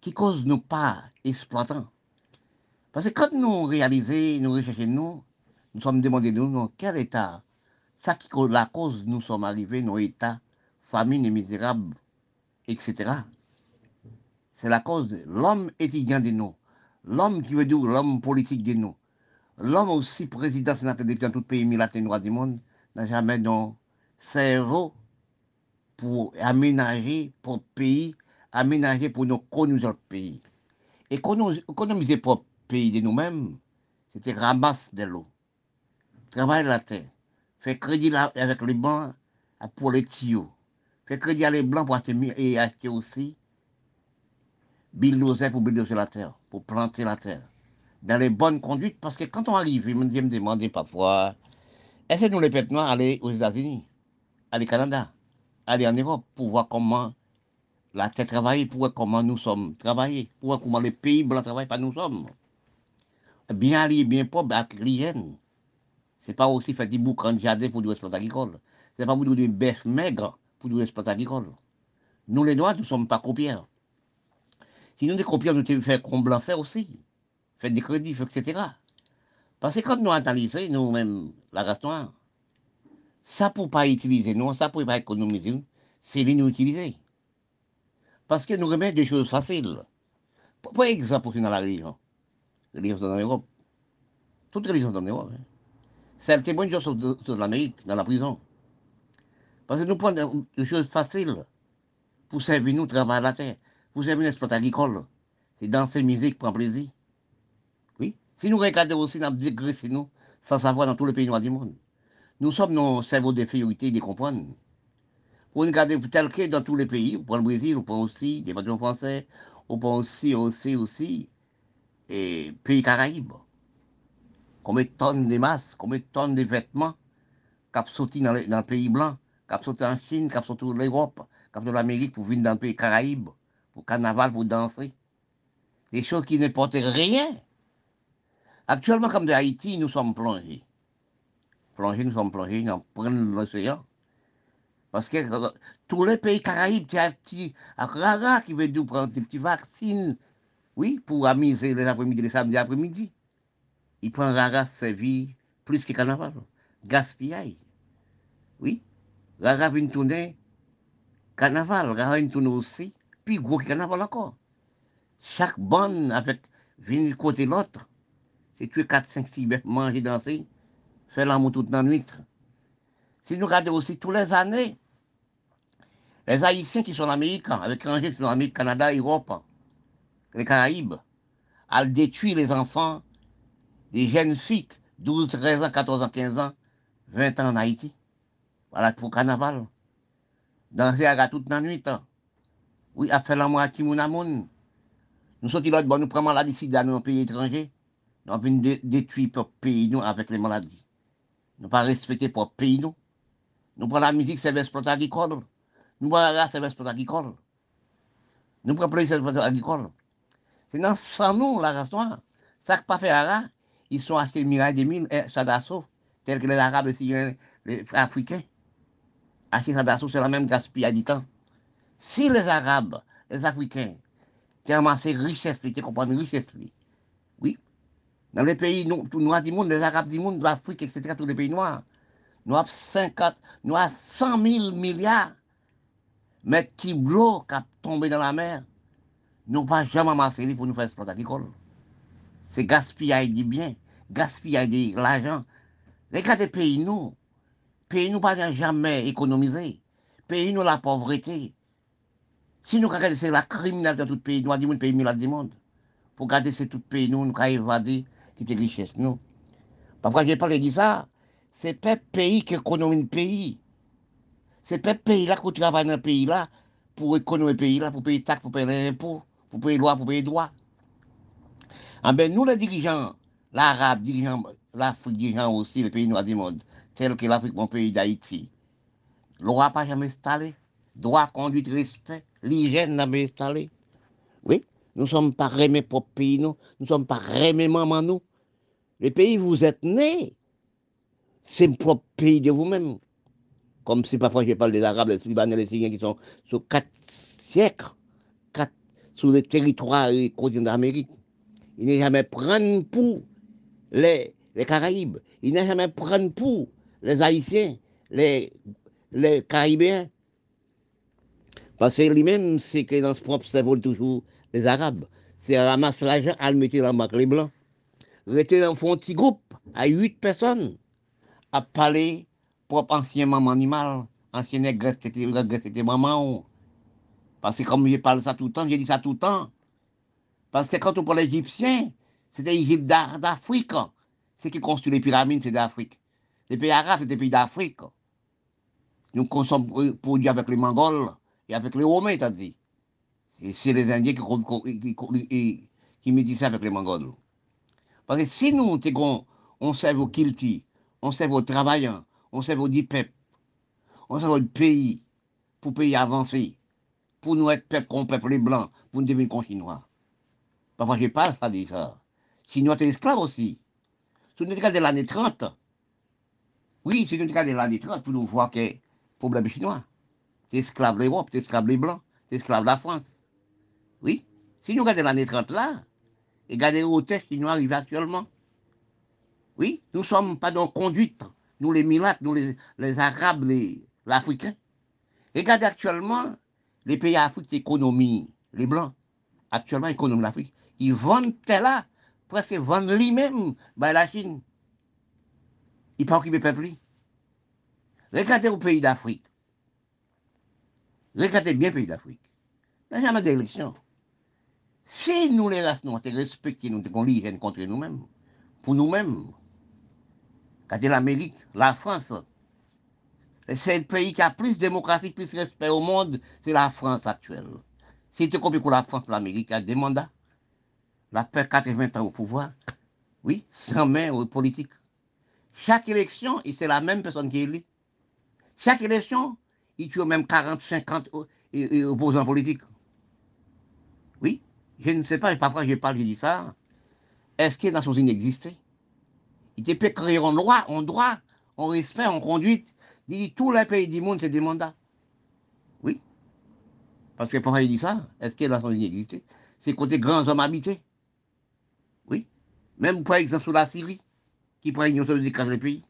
qui cause nous pas exploitants. Parce que quand nous réalisons, nous recherchons, nous, nous sommes demandés, nous, dans quel état, ça qui cause la cause, nous sommes arrivés, nos états, famine et misérables, etc. C'est la cause de l'homme étudiant de nous, l'homme qui veut dire l'homme politique de nous, l'homme aussi président sénateur de tout pays noirs du monde, n'a jamais dans cerveau pour aménager pour pays, aménager pour nos connus notre pays. Et économiser pour pays de nous-mêmes, c'était ramasser de l'eau, travailler la terre, faire crédit avec les blancs pour les tuyaux, faire crédit avec les blancs pour acheter, et acheter aussi bulldozer pour bulldozer la terre, pour planter la terre. Dans les bonnes conduites, parce que quand on arrive, je me demandais parfois, est-ce que nous les peuples noirs aller aux États-Unis, aller au Canada aller en Europe pour voir comment la terre travaille, pour voir comment nous sommes travaillés, pour voir comment les pays blancs travaillent, pas nous sommes. Bien alliés, bien pauvres, avec l'hygiène. Ce n'est pas aussi faire des boucans de jardin pour du espace agricole. Ce n'est pas pour du bœuf maigre pour du espace agricole. Nous, les Noirs, nous ne sommes pas copieurs. Si nous, des copieurs, nous devons faire comme blanc faire aussi. Faire des crédits, etc. Parce que quand nous analysons, nous-mêmes, la race noire, ça pour pas utiliser, non, ça pour pas économiser, c'est nous utiliser. Parce que nous remettons des choses faciles. Par exemple, dans la religion, la religion en Europe, toutes les religions en Europe, hein. celles qui bonnes choses sur l'Amérique, dans la prison. Parce que nous prenons des choses faciles pour servir nous travailler la terre, pour servir l'exploitation agricole. C'est danser, musique, prendre plaisir. Oui. Si nous regardons aussi, nous dégraissons nous, sans savoir dans tous les pays noirs du monde. nous sommes nos cerveaux d'infériorité, de comprendre. Pour nous garder tel que dans tous les pays, pour le Brésil, on prend aussi des bâtiments français, on prend aussi, aussi, aussi, et pays Caraïbes. Combien de tonnes de masses, combien de tonnes de vêtements qui sorti dans, dans le pays blanc, qui sorti en Chine, qui sorti en Europe, qui sorti en Amérique pour venir dans le pays Caraïbes, pour carnaval, pour danser. Des choses qui ne portent rien. Actuellement, comme de Haïti, nous sommes plongés. Plongés, nous sommes plongés dans l'océan. Parce que euh, tous les pays caraïbes, il y a un petit rara qui veut nous prendre des petits vaccins, oui, pour amuser les après-midi, les samedis après-midi. Il prend rara servi plus que carnaval. Gaspillage. Oui. Rara vient tourner carnaval, rara vient tourner aussi, puis gros carnaval encore. Chaque bonne avec vient côté l'autre. C'est tuer 4, 5, 6 bêtes, manger, danser, faire l'amour toute la nuit. Si nous regardons aussi tous les années, les Haïtiens qui sont Amérique, avec étrangers qui sont Amérique, Canada, Europe, les Caraïbes, à détruire les enfants, les jeunes filles, 12, 13 ans, 14 ans, 15 ans, 20 ans en Haïti. Voilà pour le carnaval. Danser à toute la nuit. Hein. Oui, à faire l'amour à Kimoun Nous sommes là, bon, nous prenons maladie sida dans nos pays étrangers. Nous avons détruire notre pays nous avec les maladies. Nous pas respecter notre pays nous. Nous prenons la musique, c'est l'exploitation agricole. Nous prenons la race, c'est l'exploitation agricole. Nous prenons la l'exploitation agricole. C'est dans sans nous, la race noire. Ça qui pas fait la ils sont achetés des mines, et Sadasso, tels que les Arabes, les les Africains. Acheter Sadasso, c'est la même gaspillage du temps. Si les Arabes, les Africains, qui amassé richesse, qui comprennent richesse, oui, dans les pays noirs du monde, les Arabes du monde, l'Afrique, etc., tous les pays noirs, nous avons 50, nous avons 100 000 milliards mètres qui bloquent, qui tombé dans la mer. Nous pas jamais amassé pour nous faire exploiter agricole. C'est gaspillage du bien, gaspillage de l'argent. Regardez pays nous. Pays nous pas jamais économisé. Pays nous la pauvreté. Si nous regardons c'est la criminalité de tout pays, nous avons pays du monde. Pour garder c'est tout pays nous, nous avons évadé qui était richesse nous. Parfois j'ai parlé de ça, c'est pas pays qui économise le pays. C'est pas pays là qui travaille dans le pays là pour économiser le pays là, pour payer taxes, pour payer les impôts, pour payer loi, pour payer droits. Ah ben nous les dirigeants, l'Arabe, dirigeants, l'Afrique, dirigeants aussi, les pays noirs du monde, tels que l'Afrique, mon pays d'Haïti, loi pas jamais installé, droit, conduite, respect, l'hygiène n'a jamais installé. Oui, nous ne sommes pas rémés pour pays, nous ne sommes pas rémés maman, nous. Les pays vous êtes nés, c'est le propre pays de vous-même. Comme si parfois je parle des Arabes, des Libanais, les Syriens qui sont sur quatre siècles, sur les territoires et continents d'Amérique. Ils n'est jamais prendre pour les, les Caraïbes. Ils n'est jamais prendre pour les Haïtiens, les, les Caribéens. Parce que lui-même, c'est que dans ce propre cerveau, toujours les Arabes. C'est ramasser l'argent, à le mettre dans la les Blancs. Rester dans un petit groupe à huit personnes à parler propre ancien maman animal, ancien nègre, c'était maman. Parce que comme je parle ça tout le temps, j'ai dit ça tout le temps. Parce que quand on parle égyptien, c'était l'Égypte d'Afrique. C'est qui construit les pyramides, c'est d'Afrique. Les pays arabes, c'est des pays d'Afrique. Nous consommons produits avec les Mongols avec les Romains, t'as dit. Et c'est les Indiens qui, qui, qui, me disent ça avec les Mongols. Parce que si nous, on sert au kilti, on sert aux travailleurs, on sert au peuple, on sert au pays, pour pays avancer, pour nous être peuple comme peuple les blancs, pour nous devenir comme chinois. Parfois, je parle, ça dit ça. Chinois, t'es esclave aussi. Le cas de l'année 30. Oui, c'est le cas de l'année 30 pour nous voir que problème chinois. T'es esclave l'Europe, t'es esclave les blancs, t'es esclave la France. Oui. Si nous regardons l'année 30 là, et regardons où qui nous arrive actuellement. Oui, nous ne sommes pas dans conduite, nous les Milates, nous les, Arabes, les, l'Africain. Regardez actuellement les pays africains économie, les Blancs, actuellement économie l'Afrique. Ils vendent là, presque vendent lui-même bah, la Chine. Ils pas occupés peuple. Regardez au pays d'Afrique. Regardez bien le pays d'Afrique. Il n'y a jamais d'élection. Si nous, les races noires, respectons nous, qu'on l'hygiène contre nous-mêmes, pour nous-mêmes, regardez l'Amérique, la France, C'est le pays qui a plus de démocratie, plus de respect au monde, c'est la France actuelle. Si tu comprends que la France, l'Amérique a des mandats, la paix 80 ans au pouvoir, oui, sans main aux politiques. Chaque élection, c'est la même personne qui est élue. Chaque élection, il tue même 40, 50 opposants politiques. Oui, je ne sais pas, parfois je parle, je dis ça. Est-ce que les Nations Unies existaient? Il peut créer un droit, un droit, un respect, en conduite. Dit tous les pays du monde, c'est des mandats. Oui. Parce que pourquoi il dit ça Est-ce que les Nations Unies C'est côté grands hommes habités. Oui. Même par exemple sur la Syrie, qui prend une seule des les pays.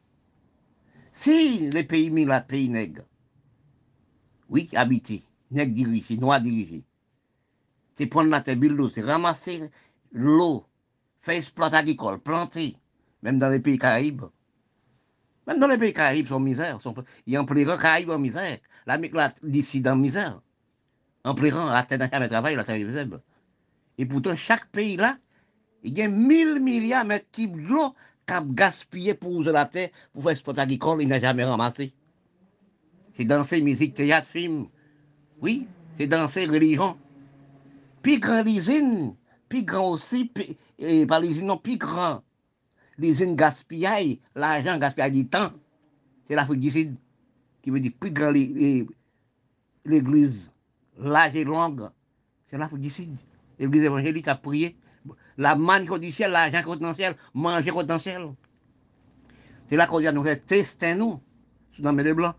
Si les pays mis pays oui, habités, nègres dirigés, noirs dirigés, c'est prendre la terre, c'est ramasser l'eau, faire exploiter agricole, planter, même dans les pays Caraïbes. Même dans les pays Caraïbes, sont misère. Sont, il y a un plus grand Caraïbes en misère. L'Amérique d'ici dans misère. En plus grand, la terre n'a travaillé, la terre est Et pourtant, chaque pays là, il y a 1000 milliards de mètres d'eau qu'a gaspillé pour user la terre, pour faire exploiter agricole, il n'a jamais ramassé. C'est danser, musique, théâtre, film. Oui, c'est danser, religion. Puis grand l'usine, puis grand aussi, et par l'usine, non, puis grand. L'usine gaspille, l'argent gaspille du temps. C'est l'Afrique du Sud, qui veut dire plus grand l'église, l'âge est longue. C'est l'Afrique du Sud. L'église évangélique a prié. La manne du ciel, l'argent contre le ciel, manger contre le ciel. C'est là qu'on dit à nous tester nous, dans les blancs.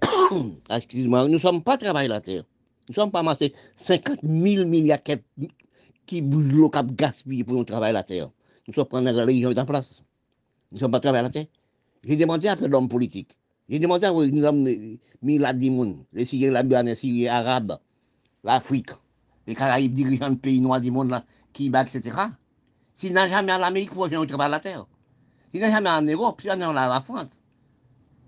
[coughs] Excuse-moi, nous ne sommes pas travaillés la terre. Nous sommes pas amassés 50 000 milliards qui bougent l'eau, qui gaspillent pour nous travailler la terre. Nous sommes prendre la religion en place. Nous ne sommes pas travaillés la terre. J'ai demandé après l'homme politique. J'ai demandé à nous avons mis la dimoun, les Syriens, les Syriens arabes, l'Afrique, les Caraïbes, dirigeants de pays noirs du monde, qui battent, etc. S'ils n'ont jamais en Amérique, pour venir travailler la terre. S'ils n'ont jamais en Europe, puis en la France.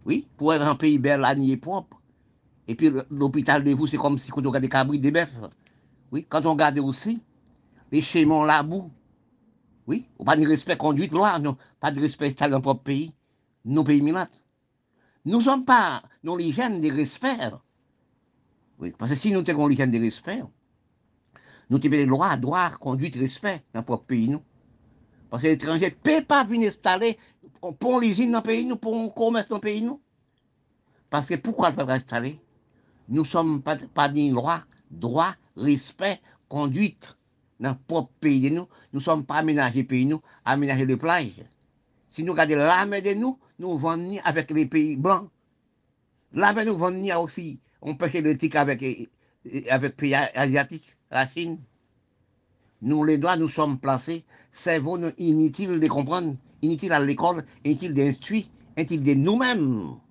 Oui, pour être un pays bel, propre. Et puis l'hôpital de vous, c'est comme si on regarde des cabris, des bœufs. Oui, quand on regarde aussi les schémas là bout. Oui, pas de respect conduite loi, non, pas de respect dans notre propre pays, nos pays minates. Nous ne sommes pas dans l'hygiène des respect. Oui, parce que si nous avons l'hygiène des respect, nous avons des lois, droits, conduite, respect dans notre propre pays, nous. Parce que l'étranger ne peut pas venir installer pour l'usine dans le pays, nous, pour un commerce dans le pays, nous. Parce que pourquoi ne peut pas installer nous ne sommes pas, pas ni droit, droit, respect, conduite dans le propre pays de nous. Nous ne sommes pas aménagés pays nous, aménagés les plages. Si nous regardons l'armée de nous, nous vendons avec les pays blancs. L'armée nous vendons aussi. On pêche l'éthique avec, avec les pays asiatiques, la Chine. Nous, les doigts, nous sommes placés, cerveau inutile de comprendre, inutile à l'école, inutile d'instruire, inutile de nous-mêmes?